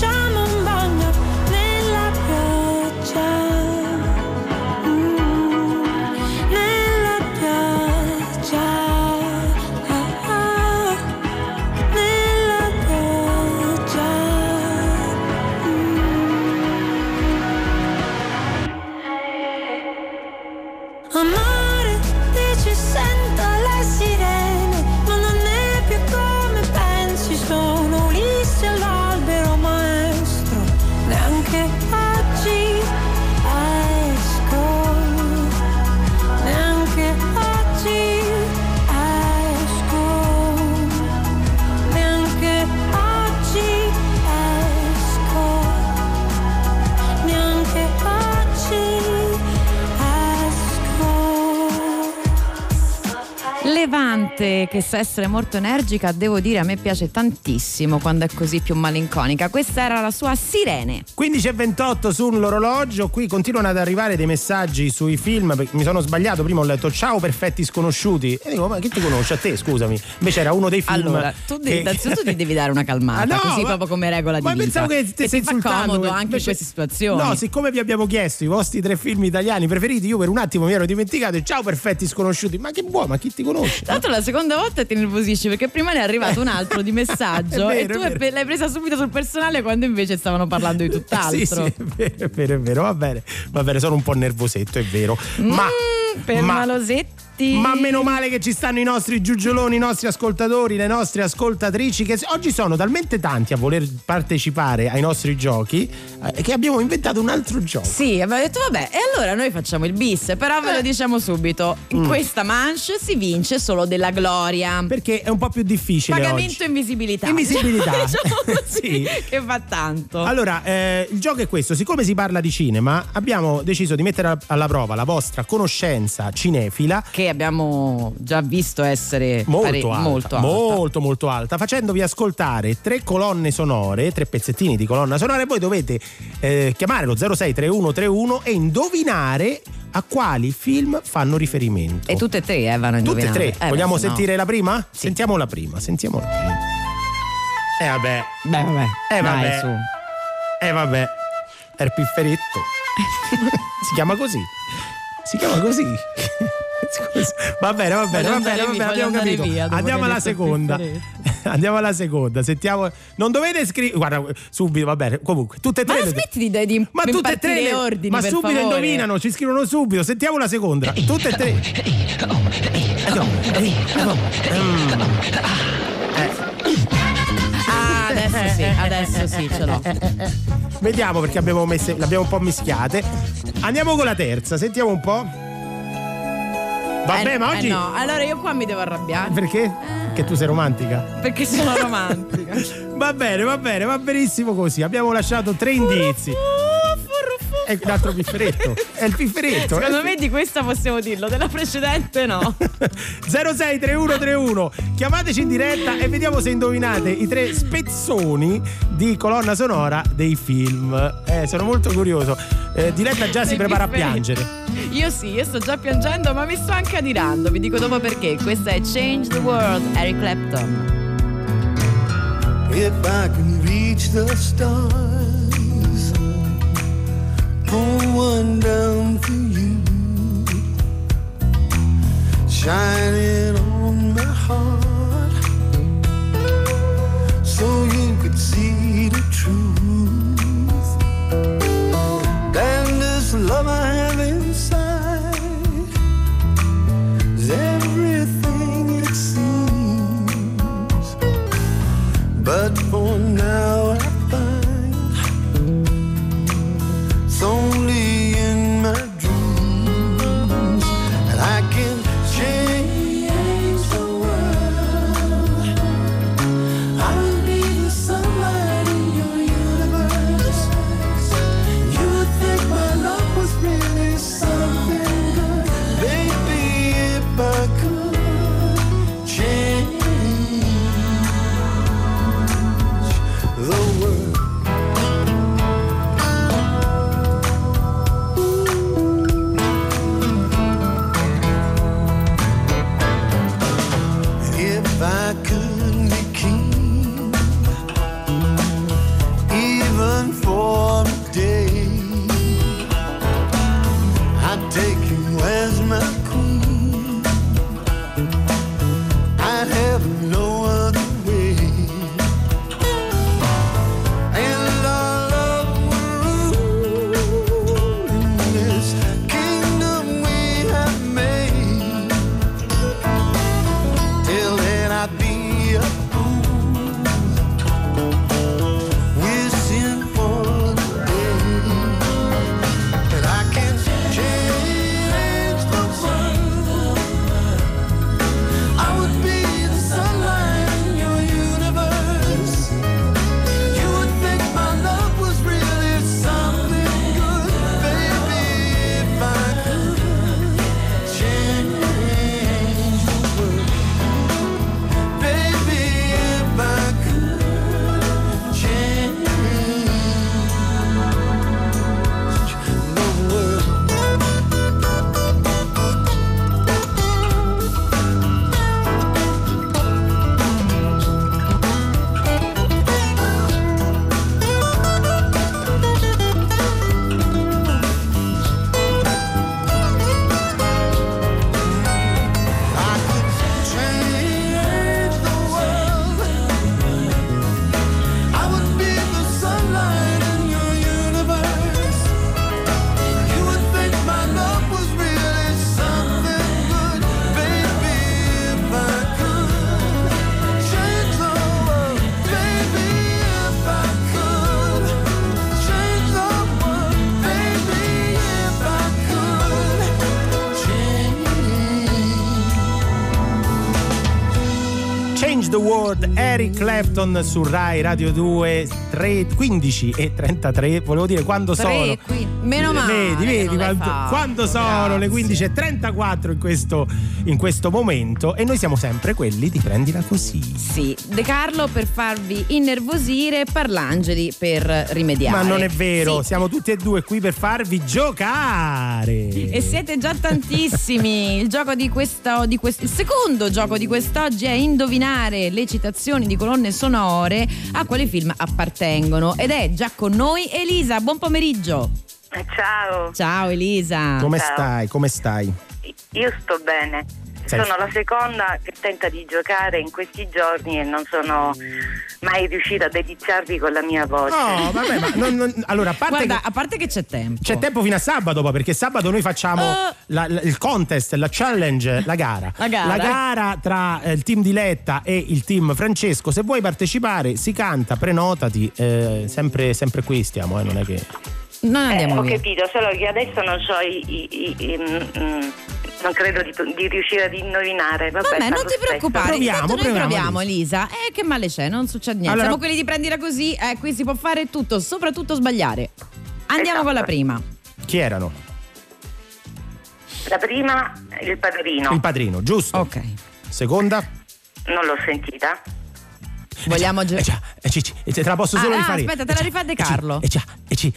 Speaker 26: facciamo
Speaker 3: che sa essere molto energica, devo dire a me piace tantissimo quando è così più malinconica. Questa era la sua Sirene.
Speaker 2: 15 e 28 sull'orologio, qui continuano ad arrivare dei messaggi sui film, mi sono sbagliato, prima ho letto ciao perfetti sconosciuti e dico ma chi ti conosce a te scusami, invece era uno dei film
Speaker 3: Allora, tu devi,
Speaker 2: che-
Speaker 3: innanzitutto ti devi dare una calmata,
Speaker 2: Ah, no,
Speaker 3: così
Speaker 2: ma-
Speaker 3: proprio come regola di
Speaker 2: ma
Speaker 3: vita.
Speaker 2: pensavo che
Speaker 3: ti
Speaker 2: insultando,
Speaker 3: comodo anche in
Speaker 2: Invece-
Speaker 3: queste situazioni.
Speaker 2: No, siccome vi abbiamo chiesto i vostri tre film italiani preferiti, io per un attimo mi ero dimenticato e ciao perfetti sconosciuti, ma che vuoi, ma chi ti conosce?
Speaker 3: Tra l'altro la seconda volta ti nervosisci perché prima ne è arrivato un altro di messaggio
Speaker 2: È
Speaker 3: e
Speaker 2: vero,
Speaker 3: tu
Speaker 2: vero.
Speaker 3: l'hai presa subito sul personale quando invece stavano parlando di tutt'altro.
Speaker 2: Sì, sì, è vero, è vero, è vero, va bene, va bene, sono un po' nervosetto, è vero. Ma,
Speaker 3: Mm, per
Speaker 2: ma-
Speaker 3: Malosetti. Infatti.
Speaker 2: Ma meno male che ci stanno i nostri giugioloni, i nostri ascoltatori, le nostre ascoltatrici che oggi sono talmente tanti a voler partecipare ai nostri giochi eh, che abbiamo inventato un altro gioco.
Speaker 3: Sì, abbiamo detto vabbè, e allora noi facciamo il bis, però ve lo diciamo subito, in
Speaker 2: Mm.
Speaker 3: questa manche si vince solo della gloria.
Speaker 2: Perché è un po' più difficile
Speaker 3: Pagamento
Speaker 2: oggi.
Speaker 3: invisibilità.
Speaker 2: Invisibilità.
Speaker 3: diciamo così,
Speaker 2: Sì.
Speaker 3: che fa tanto.
Speaker 2: Allora, eh, il gioco è questo, siccome si parla di cinema, abbiamo deciso di mettere alla prova la vostra conoscenza cinefila
Speaker 3: che abbiamo già visto essere
Speaker 2: molto
Speaker 3: pare-
Speaker 2: alta,
Speaker 3: molto alta.
Speaker 2: molto molto alta, facendovi ascoltare tre colonne sonore, tre pezzettini di colonna sonora e voi dovete eh, chiamare lo 063131 e indovinare a quali film fanno riferimento.
Speaker 3: E tutte e tre eh, vanno a
Speaker 2: Tutte e tre.
Speaker 3: Eh,
Speaker 2: Vogliamo
Speaker 3: beh, se no.
Speaker 2: sentire la prima? Sentiamo la prima, sentiamo la prima. Eh vabbè.
Speaker 3: Beh, vabbè.
Speaker 2: Eh vabbè.
Speaker 3: Dai, su.
Speaker 2: Eh vabbè. È il pifferetto. si chiama così. Si chiama così. Scusa. Va bene, va bene,
Speaker 3: Voglio
Speaker 2: va bene, va
Speaker 3: via,
Speaker 2: bene, abbiamo capito.
Speaker 3: via
Speaker 2: Andiamo alla seconda. Andiamo alla seconda. Sentiamo. Non dovete scrivere. Guarda, subito, va bene. Comunque, tutte e
Speaker 3: Ma
Speaker 2: tre.
Speaker 3: la
Speaker 2: le-
Speaker 3: smetti di, di
Speaker 2: ma tutte e tre le-
Speaker 3: ordini,
Speaker 2: ma
Speaker 3: per
Speaker 2: subito
Speaker 3: favore.
Speaker 2: indovinano, ci scrivono subito. Sentiamo la seconda. Tutte e tre.
Speaker 3: Ah, adesso sì, adesso sì, ce l'ho.
Speaker 2: Vediamo perché abbiamo messe, l'abbiamo un po' mischiate. Andiamo con la terza, sentiamo un po'. Vabbè,
Speaker 3: Eh,
Speaker 2: ma
Speaker 3: eh
Speaker 2: oggi.
Speaker 3: no, allora io qua mi devo arrabbiare.
Speaker 2: Perché? Che tu sei romantica.
Speaker 3: Perché sono romantica.
Speaker 2: Va bene, va bene, va benissimo così. Abbiamo lasciato tre indizi. È l'altro pifferetto. È il pifferetto.
Speaker 3: Secondo
Speaker 2: eh.
Speaker 3: me di questa possiamo dirlo, della precedente no.
Speaker 2: 063131 chiamateci in diretta e vediamo se indovinate i tre spezzoni di colonna sonora dei film. Eh, sono molto curioso. Eh, Diletta già si prepara a piangere.
Speaker 3: Io sì, io sto già piangendo, ma mi sto anche adirando. Vi dico dopo perché. Questa è Change the World, Eric Clapton.
Speaker 25: If I can reach the stars, pull one down for you, shining on my heart, so you could see the truth. And this love I have inside is everything it seems. But for now
Speaker 2: São Eric Clapton su Rai Radio 2, 3, 15 e 33. Volevo dire quando
Speaker 3: Tre,
Speaker 2: sono.
Speaker 3: qui- meno male
Speaker 2: Vedi, vedi quando, quando sono le
Speaker 3: grazie.
Speaker 2: 15 e 34 in questo, in questo momento e noi siamo sempre quelli di prendila così.
Speaker 3: Sì, De Carlo per farvi innervosire, Parlangeli per rimediare.
Speaker 2: Ma non è vero,
Speaker 3: Sì.
Speaker 2: siamo tutti e due qui per farvi giocare.
Speaker 3: E siete già tantissimi. Il gioco di questo, di quest- il secondo gioco di quest'oggi è indovinare le citazioni di colonne sonore a quali film appartengono. Ed è già con noi Elisa. Buon pomeriggio.
Speaker 27: Ciao,
Speaker 3: Ciao Elisa.
Speaker 2: Come
Speaker 27: Ciao.
Speaker 2: stai? Come stai?
Speaker 27: io sto bene.
Speaker 2: Sei-
Speaker 27: Sono la seconda che tenta di giocare in questi giorni e non sono mai riuscita a deliziarvi con la mia voce.
Speaker 2: No, vabbè, ma non- non- allora, a parte
Speaker 3: Guarda,
Speaker 2: che-
Speaker 3: a parte che c'è tempo.
Speaker 2: C'è tempo fino a sabato, poi, perché sabato noi facciamo
Speaker 3: Eh.
Speaker 2: la- la- il contest, la challenge, la gara.
Speaker 3: La gara.
Speaker 2: gara tra eh, il team di Letta e il team Francesco. Se vuoi partecipare, si canta, prenotati. eh, sempre, sempre qui stiamo, eh, non è che.
Speaker 3: Non
Speaker 27: Eh,
Speaker 3: andiamo
Speaker 27: ho
Speaker 3: via.
Speaker 27: capito, solo che adesso non so i, i- i- i- mm, mm, non credo di, di riuscire ad indovinare. Vabbè,
Speaker 3: Vabbè, non ti preoccupare,
Speaker 2: Proviamo,
Speaker 3: intanto noi
Speaker 2: proviamo,
Speaker 3: proviamo Elisa. Eh, che male c'è, non succede niente.
Speaker 2: Allora-
Speaker 3: Siamo quelli di prendila così, eh, qui si può fare tutto, soprattutto sbagliare. Andiamo
Speaker 27: Esatto.
Speaker 3: con la prima.
Speaker 2: Chi erano?
Speaker 27: La prima, il padrino.
Speaker 2: Il padrino, giusto?
Speaker 3: Ok.
Speaker 2: Seconda?
Speaker 27: Non l'ho sentita.
Speaker 3: Vogliamo
Speaker 2: Eh già, eh, ci- ci- te la posso solo
Speaker 3: Ah, ah,
Speaker 2: rifare.
Speaker 3: aspetta, te
Speaker 2: Eh
Speaker 3: la
Speaker 2: già,
Speaker 3: rifà De
Speaker 2: eh, ci-
Speaker 3: Carlo.
Speaker 2: Eh già, eh ci-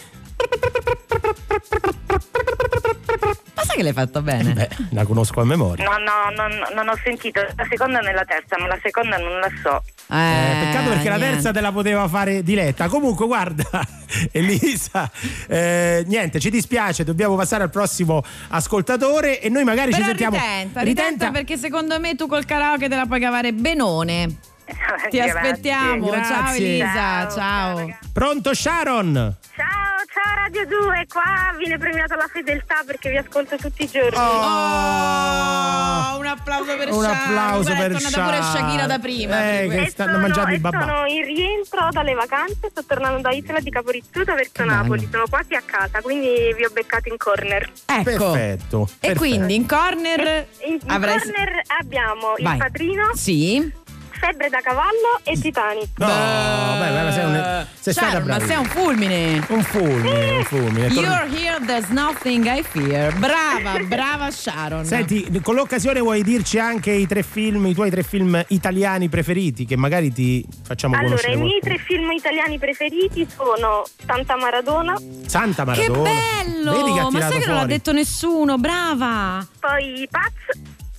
Speaker 3: sai che l'hai fatto bene?
Speaker 2: Beh, la conosco a memoria.
Speaker 27: No, no, non, non ho sentito la seconda né la terza, ma la seconda non la so.
Speaker 2: Eh, peccato perché la
Speaker 3: niente.
Speaker 2: terza te la poteva fare diletta. Comunque, guarda, Elisa, eh, niente, ci dispiace, dobbiamo passare al prossimo ascoltatore e noi magari
Speaker 3: Però
Speaker 2: ci sentiamo.
Speaker 3: ritenta, ritenta perché secondo me tu col karaoke te la puoi cavare benone. Ti
Speaker 27: Grazie.
Speaker 3: aspettiamo. Ciao
Speaker 2: Grazie.
Speaker 3: Elisa, ciao.
Speaker 2: Pronto Sharon?
Speaker 28: Ciao, ciao Radio 2, qua viene premiata la fedeltà perché vi ascolto tutti i giorni.
Speaker 3: Oh, un applauso per
Speaker 2: Un
Speaker 3: Sharon.
Speaker 2: applauso
Speaker 3: Guarda,
Speaker 2: per
Speaker 3: è tornata pure
Speaker 2: Sharon.
Speaker 3: Shakira da prima.
Speaker 2: Eh, che stanno mangiando i
Speaker 28: e
Speaker 2: babà.
Speaker 28: sono in rientro dalle vacanze, sto tornando da Isola di Caporizzuto verso. Napoli, sono quasi a casa, quindi vi ho beccato in corner.
Speaker 3: Ecco.
Speaker 2: Perfetto.
Speaker 3: E
Speaker 2: perfetto.
Speaker 3: quindi in corner
Speaker 28: In, in
Speaker 3: avrai
Speaker 28: corner abbiamo
Speaker 3: Vai.
Speaker 28: il padrino,
Speaker 3: Sì.
Speaker 28: Febbre da cavallo e Titanic.
Speaker 2: No, beh, beh, sei, un, sei stata
Speaker 3: Sharon, ma sei un fulmine.
Speaker 2: Un fulmine, un fulmine.
Speaker 3: You're here, there's nothing I fear. Brava, brava Sharon.
Speaker 2: Senti, con l'occasione vuoi dirci anche i tre film, i tuoi tre film italiani preferiti che magari ti facciamo
Speaker 28: Allora,
Speaker 2: conoscere
Speaker 28: i miei
Speaker 2: qualcuno.
Speaker 28: tre film italiani preferiti sono Santa Maradona,
Speaker 2: Santa
Speaker 3: che
Speaker 2: Maradona.
Speaker 3: bello!
Speaker 2: Vedi che ha
Speaker 3: ma sai che non l'ha
Speaker 2: fuori.
Speaker 3: detto nessuno, brava!
Speaker 28: poi Paz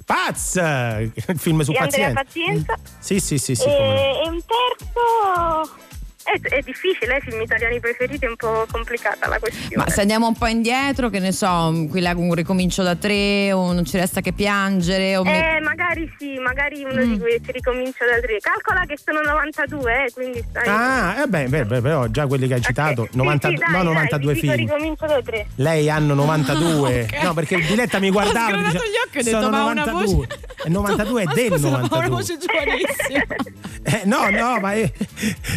Speaker 2: Paz! Il film su
Speaker 28: Andrea
Speaker 2: pazienza.
Speaker 28: Pazienza
Speaker 2: Sì, sì, sì, sì.
Speaker 28: e, e un terzo... È, è difficile, eh, film italiani preferiti è un po' complicata la questione.
Speaker 3: Ma se andiamo un po' indietro, che ne so, qui là un ricomincio da tre, o non ci resta che piangere, o me-
Speaker 28: Eh, magari sì, magari uno
Speaker 3: Mm.
Speaker 28: di questi ricomincia da tre. Calcola che sono 92, eh, quindi stai...
Speaker 2: Ah, eh beh, beh, beh, però già quelli che hai citato,
Speaker 28: Sì,
Speaker 2: 90
Speaker 28: sì, dai,
Speaker 2: no,
Speaker 28: dai,
Speaker 2: 92
Speaker 28: vi dico
Speaker 2: film.
Speaker 28: ricomincio da tre.
Speaker 2: Lei hanno 92.
Speaker 3: Ok.
Speaker 2: No, perché il Diletta mi guardava.
Speaker 3: Ho
Speaker 2: e
Speaker 3: sgranato
Speaker 2: dice,
Speaker 3: gli occhi e ho detto,
Speaker 2: sono
Speaker 3: ma una
Speaker 2: 92.
Speaker 3: voce-
Speaker 2: E 92 è del
Speaker 3: scusa, ma
Speaker 2: 92.
Speaker 3: una voce giovanissima.
Speaker 2: Eh, no, no, ma eh,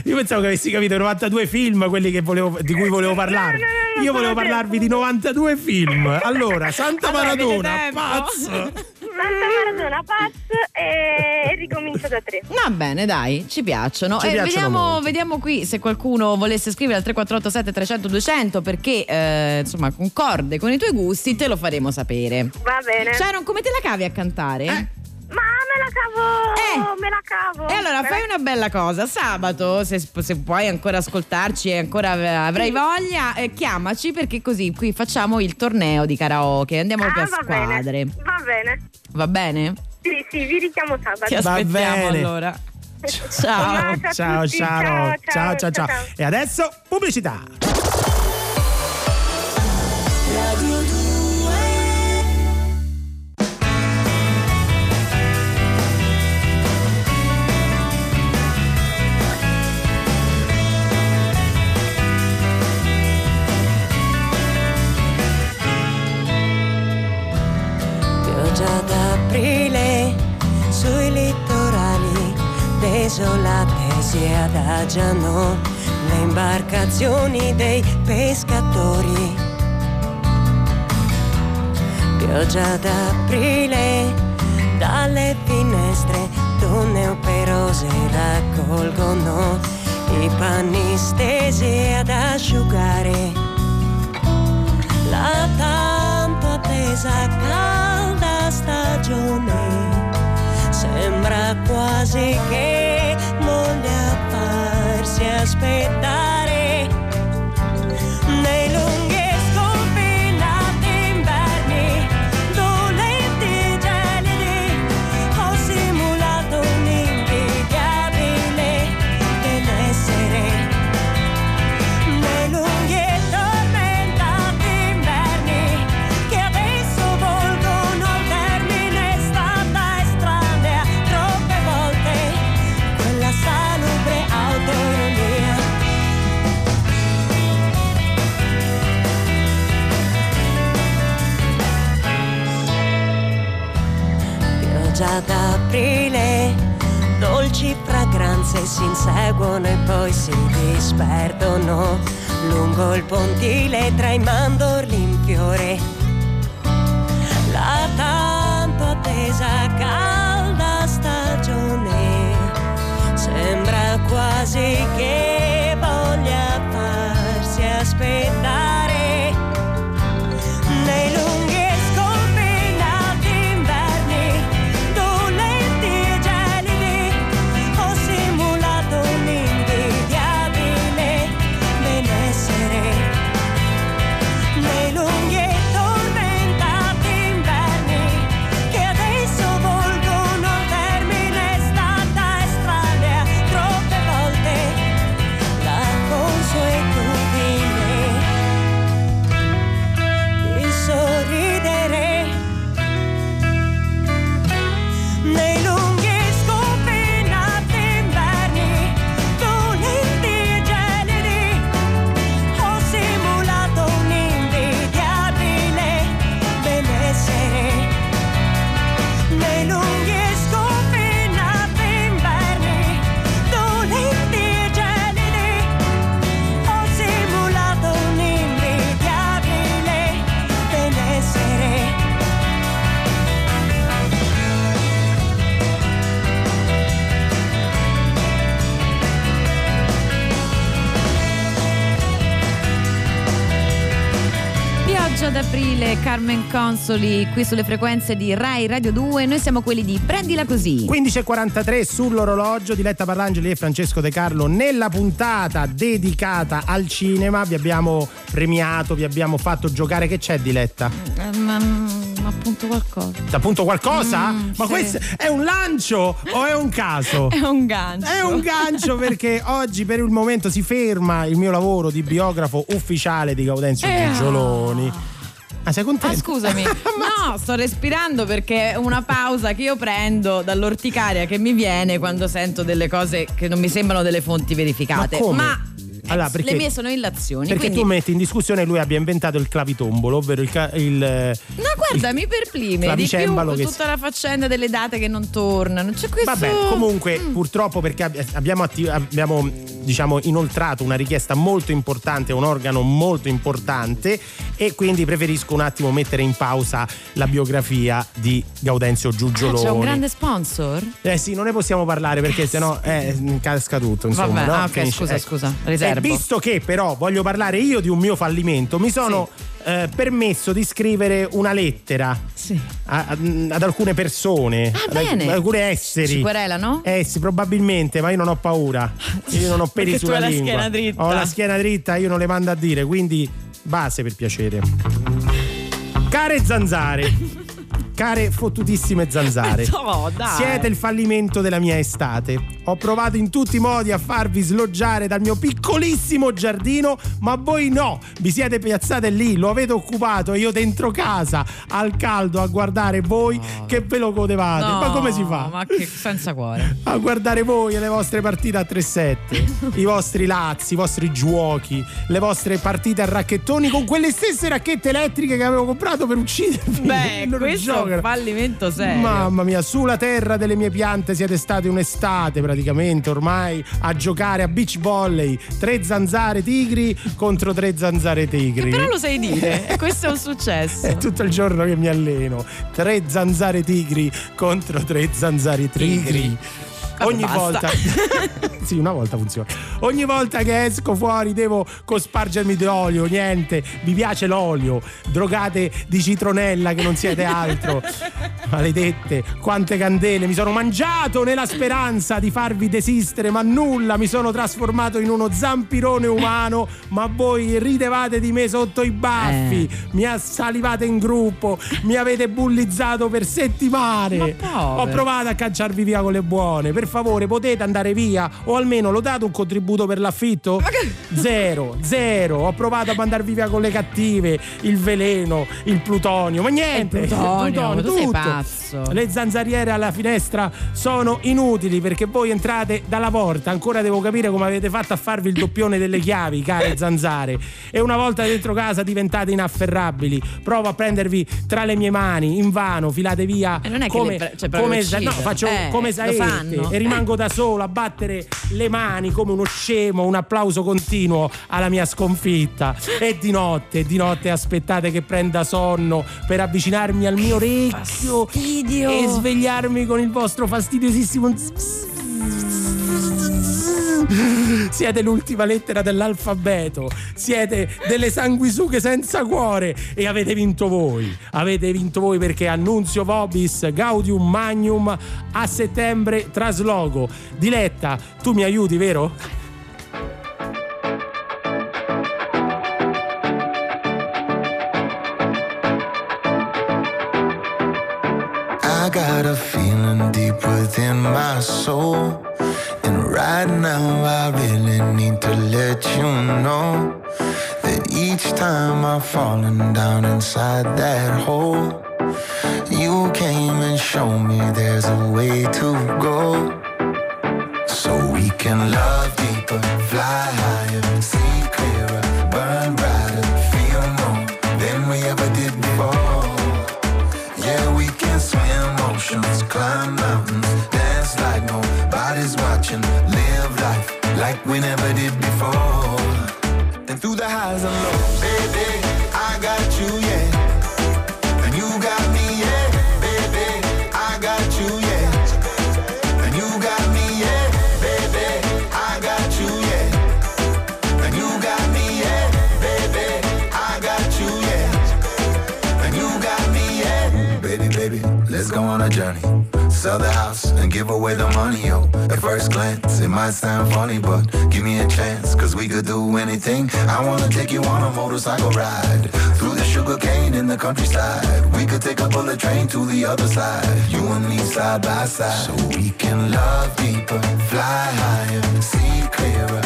Speaker 2: io pensavo che avessi capito 92 film, quelli che volevo- di cui volevo parlare.
Speaker 28: no,
Speaker 2: io volevo parlarvi di 92 film. Allora, Santa Maradona,
Speaker 3: tempo?
Speaker 2: Paz.
Speaker 28: Santa Maradona, Paz e, ricomincia da tre.
Speaker 3: Va bene, dai, ci piacciono.
Speaker 2: Ci
Speaker 3: Eh,
Speaker 2: piacciono
Speaker 3: vediamo, vediamo qui se qualcuno volesse scrivere al 3487 300 200 perché eh, insomma concorde con i tuoi gusti, te lo faremo sapere.
Speaker 28: Va bene.
Speaker 3: Sharon, come te la cavi a cantare?
Speaker 28: Ma me la cavo, me la cavo.
Speaker 3: E allora fai una bella cosa, sabato se, se puoi ancora ascoltarci e ancora av- avrai voglia, eh, chiamaci perché così qui facciamo il torneo di karaoke, andiamo
Speaker 28: Ah,
Speaker 3: per
Speaker 28: va
Speaker 3: squadre.
Speaker 28: bene. Va bene.
Speaker 3: Va bene?
Speaker 28: Sì, sì, vi richiamo sabato.
Speaker 3: Ti
Speaker 2: Va
Speaker 3: aspettiamo
Speaker 2: bene.
Speaker 3: allora. Ciao.
Speaker 28: a
Speaker 2: Ciao,
Speaker 28: tutti.
Speaker 2: Sharon.
Speaker 28: Ciao,
Speaker 2: ciao, ciao, ciao. E adesso pubblicità.
Speaker 29: Desolate si adagiano le imbarcazioni dei pescatori. Pioggia d'aprile dalle finestre donne operose raccolgono i panni stesi ad asciugare la tanto attesa calda stagione. Sembra quasi che farsi aspettare fragranze si inseguono e poi si disperdono lungo il pontile tra i mandorli in fiore.
Speaker 3: Carmen Consoli, qui sulle frequenze di Rai Radio 2. Noi siamo quelli di Prendila Così.
Speaker 2: 15.43 sull'orologio, Diletta Parlangeli e Francesco De Carlo nella puntata dedicata al cinema. Vi abbiamo premiato, vi abbiamo fatto giocare. Che c'è, Diletta?
Speaker 3: Eh, ma, ma appunto qualcosa.
Speaker 2: Appunto qualcosa?
Speaker 3: Mm,
Speaker 2: Ma
Speaker 3: sì.
Speaker 2: questo è un lancio o è un caso?
Speaker 3: È un gancio.
Speaker 2: È un gancio perché oggi per il momento si ferma il mio lavoro di biografo ufficiale di Gaudenzio
Speaker 3: Eh.
Speaker 2: Ah, sei contento?
Speaker 3: Ah, scusami, no, sto respirando perché è una pausa che io prendo dall'orticaria che mi viene quando sento delle cose che non mi sembrano delle fonti verificate.
Speaker 2: Ma come?
Speaker 3: Ma
Speaker 2: Allora,
Speaker 3: eh,
Speaker 2: perché-
Speaker 3: le mie sono illazioni.
Speaker 2: Perché
Speaker 3: quindi...
Speaker 2: tu metti in discussione lui abbia inventato il clavitombolo, ovvero il, ca- il, eh,
Speaker 3: No, guarda, mi perplime di più
Speaker 2: che
Speaker 3: tutta la faccenda delle date che non tornano. C'è questo.
Speaker 2: Vabbè, comunque,
Speaker 3: Mm.
Speaker 2: purtroppo, perché abbi- abbiamo, atti- abbiamo, diciamo, inoltrato una richiesta molto importante un organo molto importante, e quindi preferisco un attimo mettere in pausa la biografia di Gaudenzio
Speaker 3: Ah,
Speaker 2: Giugioloni.
Speaker 3: c'è un grande sponsor?
Speaker 2: Eh sì, non ne possiamo parlare perché sennò eh, casca tutto. Insomma,
Speaker 3: Vabbè,
Speaker 2: no?
Speaker 3: ah, ok,
Speaker 2: Finisce-
Speaker 3: scusa,
Speaker 2: ecco.
Speaker 3: scusa,
Speaker 2: E
Speaker 3: riservo.
Speaker 2: visto che però voglio parlare io di un mio fallimento, mi sono eh, permesso di scrivere una lettera a- a- ad alcune persone,
Speaker 3: Ah,
Speaker 2: ad,
Speaker 3: bene.
Speaker 2: ad alcune esseri.
Speaker 3: Ci querelano?
Speaker 2: Eh sì, probabilmente, ma io non ho paura. Io non ho peli sulla
Speaker 3: hai la
Speaker 2: lingua.
Speaker 3: schiena dritta.
Speaker 2: Ho la schiena dritta, io non le mando a dire, quindi base per piacere. Care zanzare. Care fottutissime zanzare.
Speaker 3: No.
Speaker 2: Siete il fallimento della mia estate. Ho provato in tutti i modi a farvi sloggiare dal mio piccolissimo giardino, ma voi no. Vi siete piazzate lì, lo avete occupato e io dentro casa, al caldo, a guardare voi che ve lo godevate.
Speaker 3: No,
Speaker 2: ma come si fa?
Speaker 3: Ma che senza cuore.
Speaker 2: a guardare voi e le vostre partite a 3-7, i vostri lazzi, i vostri giochi, le vostre partite a racchettoni con quelle stesse racchette elettriche che avevo comprato per uccidervi.
Speaker 3: Beh, questo un fallimento serio.
Speaker 2: Mamma mia, sulla terra delle mie piante siete state un'estate praticamente ormai a giocare a beach volley. Tre zanzare tigri contro tre zanzare tigri.
Speaker 3: Però lo sai dire, questo è un successo.
Speaker 2: È tutto il giorno che mi alleno. Tre zanzare tigri contro tre zanzare tigri. Ogni
Speaker 3: basta.
Speaker 2: volta sì una volta funziona. Ogni volta che esco fuori devo cospargermi di olio niente vi piace l'olio. Drogate di citronella che non siete altro. Maledette quante candele. Mi sono mangiato nella speranza di farvi desistere ma nulla mi sono trasformato in uno zampirone umano ma voi ridevate di me sotto i baffi. Mi assalivate in gruppo mi avete bullizzato per settimane. Ho provato a cacciarvi via con le buone per favore potete andare via o almeno lo date un contributo per l'affitto? zero zero ho provato a mandarvi via con le cattive il veleno il plutonio ma niente
Speaker 3: Il plutonio, ma tu
Speaker 2: tutto.
Speaker 3: pazzo.
Speaker 2: le zanzariere alla finestra sono inutili perché voi entrate dalla porta ancora devo capire come avete fatto a farvi il doppione delle chiavi care zanzare e una volta dentro casa diventate inafferrabili provo a prendervi tra le mie mani invano filate via
Speaker 3: E non è che
Speaker 2: come,
Speaker 3: le pre- cioè,
Speaker 2: come, no, faccio
Speaker 3: Eh,
Speaker 2: come saette. E rimango da solo a battere le mani come uno scemo un applauso continuo alla mia sconfitta. E di notte di notte aspettate che prenda sonno per avvicinarmi al mio orecchio e svegliarmi con il vostro fastidiosissimo siete l'ultima lettera dell'alfabeto, siete delle sanguisughe senza cuore e avete vinto voi. Avete vinto voi perché Annunzio Vobis Gaudium Magnum a settembre traslogo. Diletta, tu mi aiuti, vero?
Speaker 9: Time I've fallen down inside that hole, you came and showed me there's a way to go. So we can love deeper, fly higher, see clearer, burn brighter, feel more than we ever did before. Yeah, we can swim oceans, climb mountains, dance like nobody's watching, live life like we never did before. And through the highs and lows, give away the money, yo. At first glance, it might sound funny, but give me a chance, cause we could do anything. I wanna take you on a motorcycle ride through the sugar cane in the countryside. We could take a bullet train to the other side. You and me side by side. So we can love deeper, fly higher, see clearer,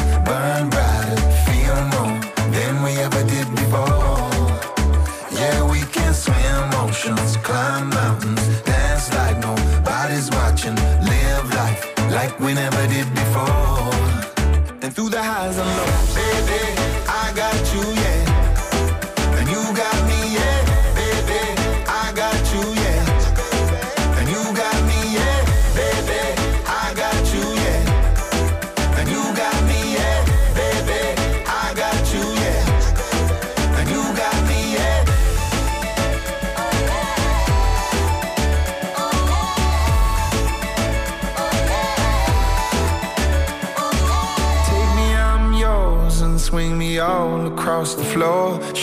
Speaker 9: we never did before. And through the highs and lows,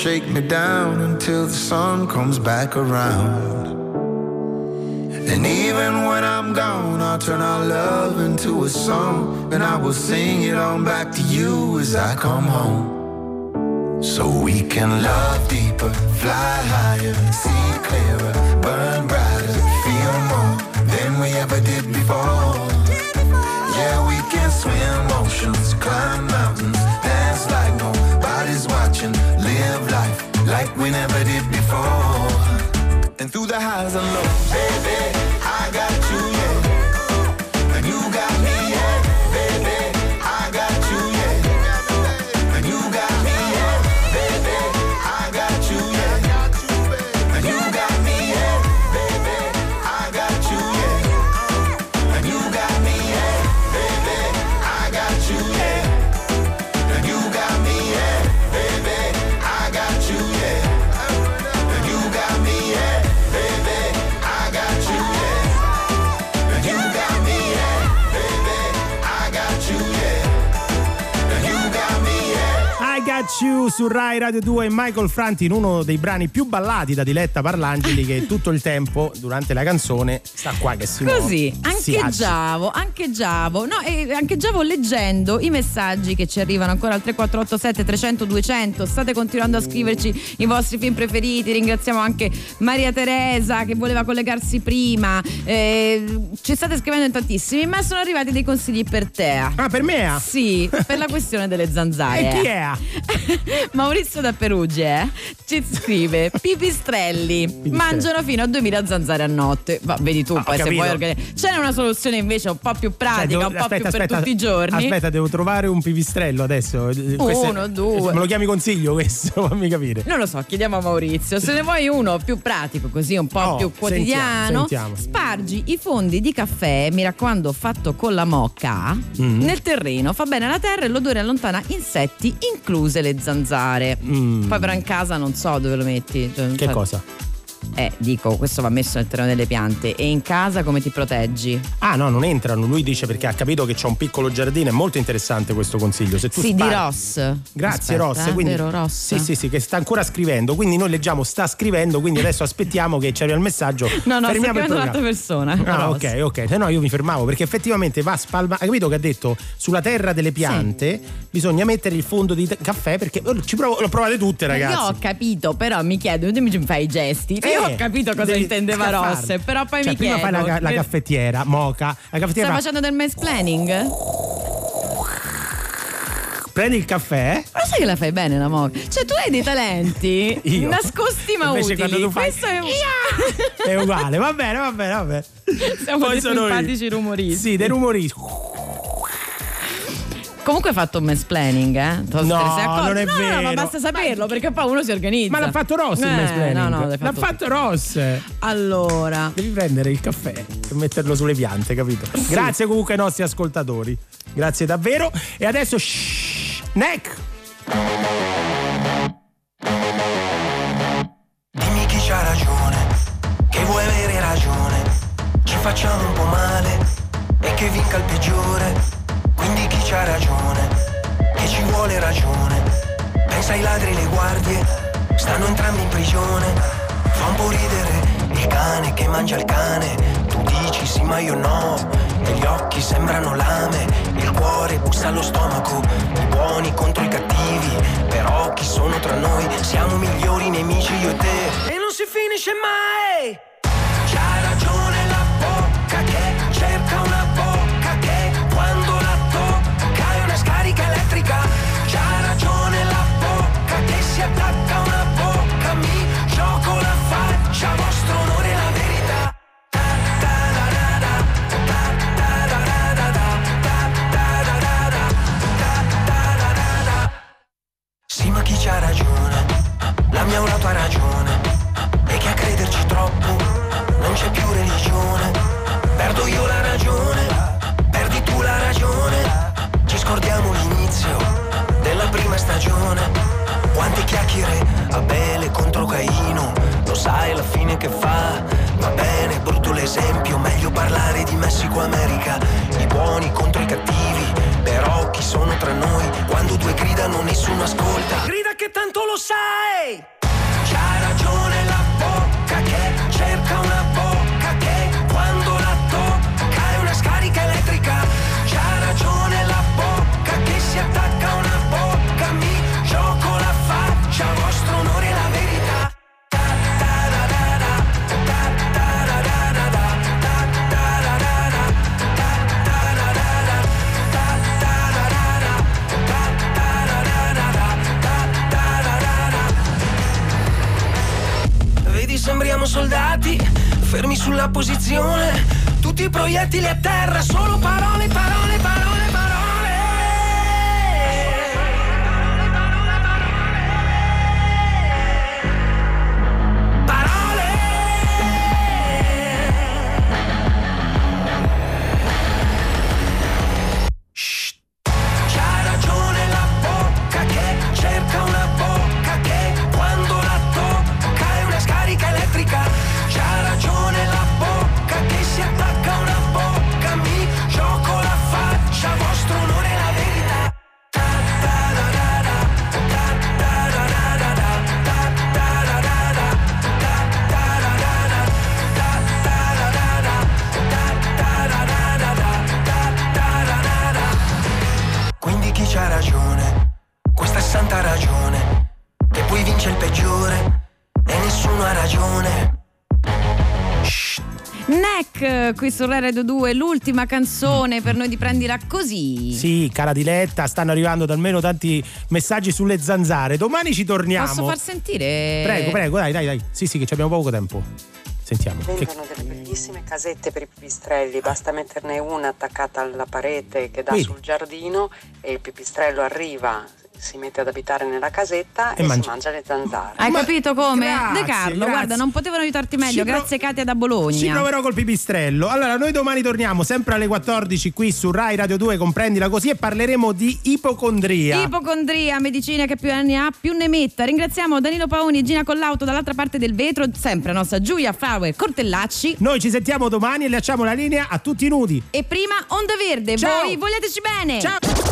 Speaker 9: Shake me down until the sun comes back around. And even when I'm gone, I'll turn our love into a song. And I will sing it on back to you as I come home. So we can love deeper, fly higher, see clearer, burn brighter, feel more than we ever did before. Yeah, we can swim oceans, climb we never did before. And through the highs and lows, baby,
Speaker 2: su Rai Radio 2 e Michael Franti in uno dei brani più ballati da Diletta Parlangeli che tutto il tempo durante la canzone sta qua che si muove,
Speaker 3: Così,
Speaker 2: si
Speaker 3: ancheggiavo, ancheggiavo, no, e ancheggiavo leggendo i messaggi che ci arrivano ancora al 3487 300 200. State continuando a scriverci i vostri film preferiti. Ringraziamo anche Maria Teresa che voleva collegarsi prima. Eh, ci state scrivendo in tantissimi, ma sono arrivati dei consigli per te.
Speaker 2: Ah, per me?
Speaker 3: Sì, per la questione delle zanzare.
Speaker 2: E chi è?
Speaker 3: Maurizio da Perugia eh, ci scrive pipistrelli mangiano fino a 2000 zanzare a notte ma vedi tu
Speaker 2: Ah,
Speaker 3: poi se vuoi organizzare c'è una soluzione invece un po' più
Speaker 2: Cioè,
Speaker 3: pratica
Speaker 2: devo-
Speaker 3: un po'
Speaker 2: aspetta,
Speaker 3: più
Speaker 2: aspetta,
Speaker 3: per tutti i giorni
Speaker 2: Aspetta, devo trovare un pipistrello adesso. Eh,
Speaker 3: Uno, due.
Speaker 2: Me lo chiami consiglio questo? Fammi capire.
Speaker 3: non lo so, chiediamo a Maurizio. Se ne vuoi uno più pratico, così un po'
Speaker 2: Oh,
Speaker 3: più quotidiano,
Speaker 2: sentiamo, sentiamo.
Speaker 3: spargi i fondi di caffè, mi raccomando, fatto con la mocca,
Speaker 2: Mm.
Speaker 3: nel terreno. Fa bene alla terra e l'odore allontana insetti, incluse le zanzare.
Speaker 2: Mm.
Speaker 3: Poi però in casa non so dove lo metti. Cioè,
Speaker 2: Che
Speaker 3: so-
Speaker 2: cosa?
Speaker 3: Eh, dico, questo va messo nel terreno delle piante. E in casa come ti proteggi?
Speaker 2: Ah no, non entrano. Lui dice perché ha capito che c'è un piccolo giardino. È molto interessante questo consiglio. Se tu
Speaker 3: Sì, di
Speaker 2: spari-
Speaker 3: Ross.
Speaker 2: Grazie
Speaker 3: Aspetta,
Speaker 2: Ross.
Speaker 3: eh,
Speaker 2: Quindi,
Speaker 3: vero, Ross?
Speaker 2: Sì, sì, sì, che sta ancora scrivendo. Quindi noi leggiamo sta scrivendo, quindi adesso aspettiamo che ci arrivi il messaggio.
Speaker 3: No, no,
Speaker 2: Fermiamo
Speaker 3: scrivendo un'altra persona.
Speaker 2: Ah,
Speaker 3: Ross.
Speaker 2: ok, ok. Se no io mi fermavo perché effettivamente va spalma. Hai capito che ha detto sulla terra delle piante bisogna mettere il fondo di caffè perché oh, ci provo, l'ho provate tutte, ragazzi.
Speaker 3: Io ho capito, però mi chiedo, tu mi fai i gesti. Io
Speaker 2: Eh,
Speaker 3: ho capito cosa
Speaker 2: devi
Speaker 3: intendeva
Speaker 2: scaffarlo.
Speaker 3: Ross, però poi
Speaker 2: Cioè,
Speaker 3: mi
Speaker 2: prima
Speaker 3: chiedo.
Speaker 2: fai la, la caffettiera, moca. La
Speaker 3: Stai
Speaker 2: caffettiera fa-
Speaker 3: facendo del mansplaining?
Speaker 2: prendi il caffè.
Speaker 3: Ma sai che la fai bene la moca? Cioè tu hai dei talenti
Speaker 2: Io?
Speaker 3: nascosti ma
Speaker 2: Invece
Speaker 3: utili.
Speaker 2: tu fai-
Speaker 3: Questo è.
Speaker 2: È uguale, va bene, va bene, va bene.
Speaker 3: Siamo
Speaker 2: Poi
Speaker 3: dei simpatici rumoristi.
Speaker 2: Sì, dei rumoristi.
Speaker 3: Comunque hai fatto un mansplaining, eh? Te- te ne
Speaker 2: No, non è
Speaker 3: no, No,
Speaker 2: vero.
Speaker 3: ma basta saperlo perché poi uno si organizza.
Speaker 2: Ma l'ha fatto Ross il
Speaker 3: Eh,
Speaker 2: mansplaining.
Speaker 3: No, no, l'hai
Speaker 2: l'ha
Speaker 3: fatto
Speaker 2: fatto Ross.
Speaker 3: Allora,
Speaker 2: Devi prendere il caffè e metterlo sulle piante, capito? Grazie comunque ai nostri ascoltatori. Grazie davvero. E adesso shh, Neck.
Speaker 30: Dimmi chi c'ha ragione, che vuoi avere ragione. Ci facciamo un po' male e che vinca il peggiore. Quindi chi c'ha ragione, che ci vuole ragione. Pensa ai ladri e le guardie, stanno entrambi in prigione. Fa un po' ridere il cane che mangia il cane. Tu dici sì ma io no. E gli occhi sembrano lame, il cuore bussa allo stomaco. I buoni contro i cattivi, però chi sono tra noi? Siamo migliori nemici io e te. E non si finisce mai!
Speaker 3: Radio 2, l'ultima canzone per noi di Prendila Così.
Speaker 2: Sì, cara Diletta, stanno arrivando da almeno tanti messaggi sulle zanzare. Domani ci torniamo.
Speaker 3: Posso far sentire?
Speaker 2: Prego, prego, dai, dai, dai. Sì, sì, che ci abbiamo poco tempo. Sentiamo. Che-
Speaker 31: Vendono delle bellissime casette per i pipistrelli, basta metterne una attaccata alla parete che dà
Speaker 2: Vedi.
Speaker 31: sul giardino e il pipistrello arriva, si mette ad abitare nella casetta
Speaker 2: E
Speaker 31: e,
Speaker 2: mangia.
Speaker 31: si mangia le zanzare.
Speaker 3: Hai capito come?
Speaker 2: grazie,
Speaker 3: De Carlo,
Speaker 2: grazie.
Speaker 3: guarda, non potevano aiutarti meglio.
Speaker 2: Ci pro-
Speaker 3: Grazie Katia da Bologna.
Speaker 2: Ci proverò col pipistrello. Allora, noi domani torniamo sempre alle 14 qui su Rai Radio 2, comprendila così, e parleremo di ipocondria.
Speaker 3: Ipocondria, medicina che più anni ha, più ne metta. Ringraziamo Danilo Paoni e Gina Collauto dall'altra parte del vetro, sempre la nostra Giulia Flower Cortellacci.
Speaker 2: Noi ci sentiamo domani e lasciamo la linea a tutti i nudi.
Speaker 3: E prima Onda Verde,
Speaker 2: Ciao.
Speaker 3: voi vogliateci bene.
Speaker 2: Ciao.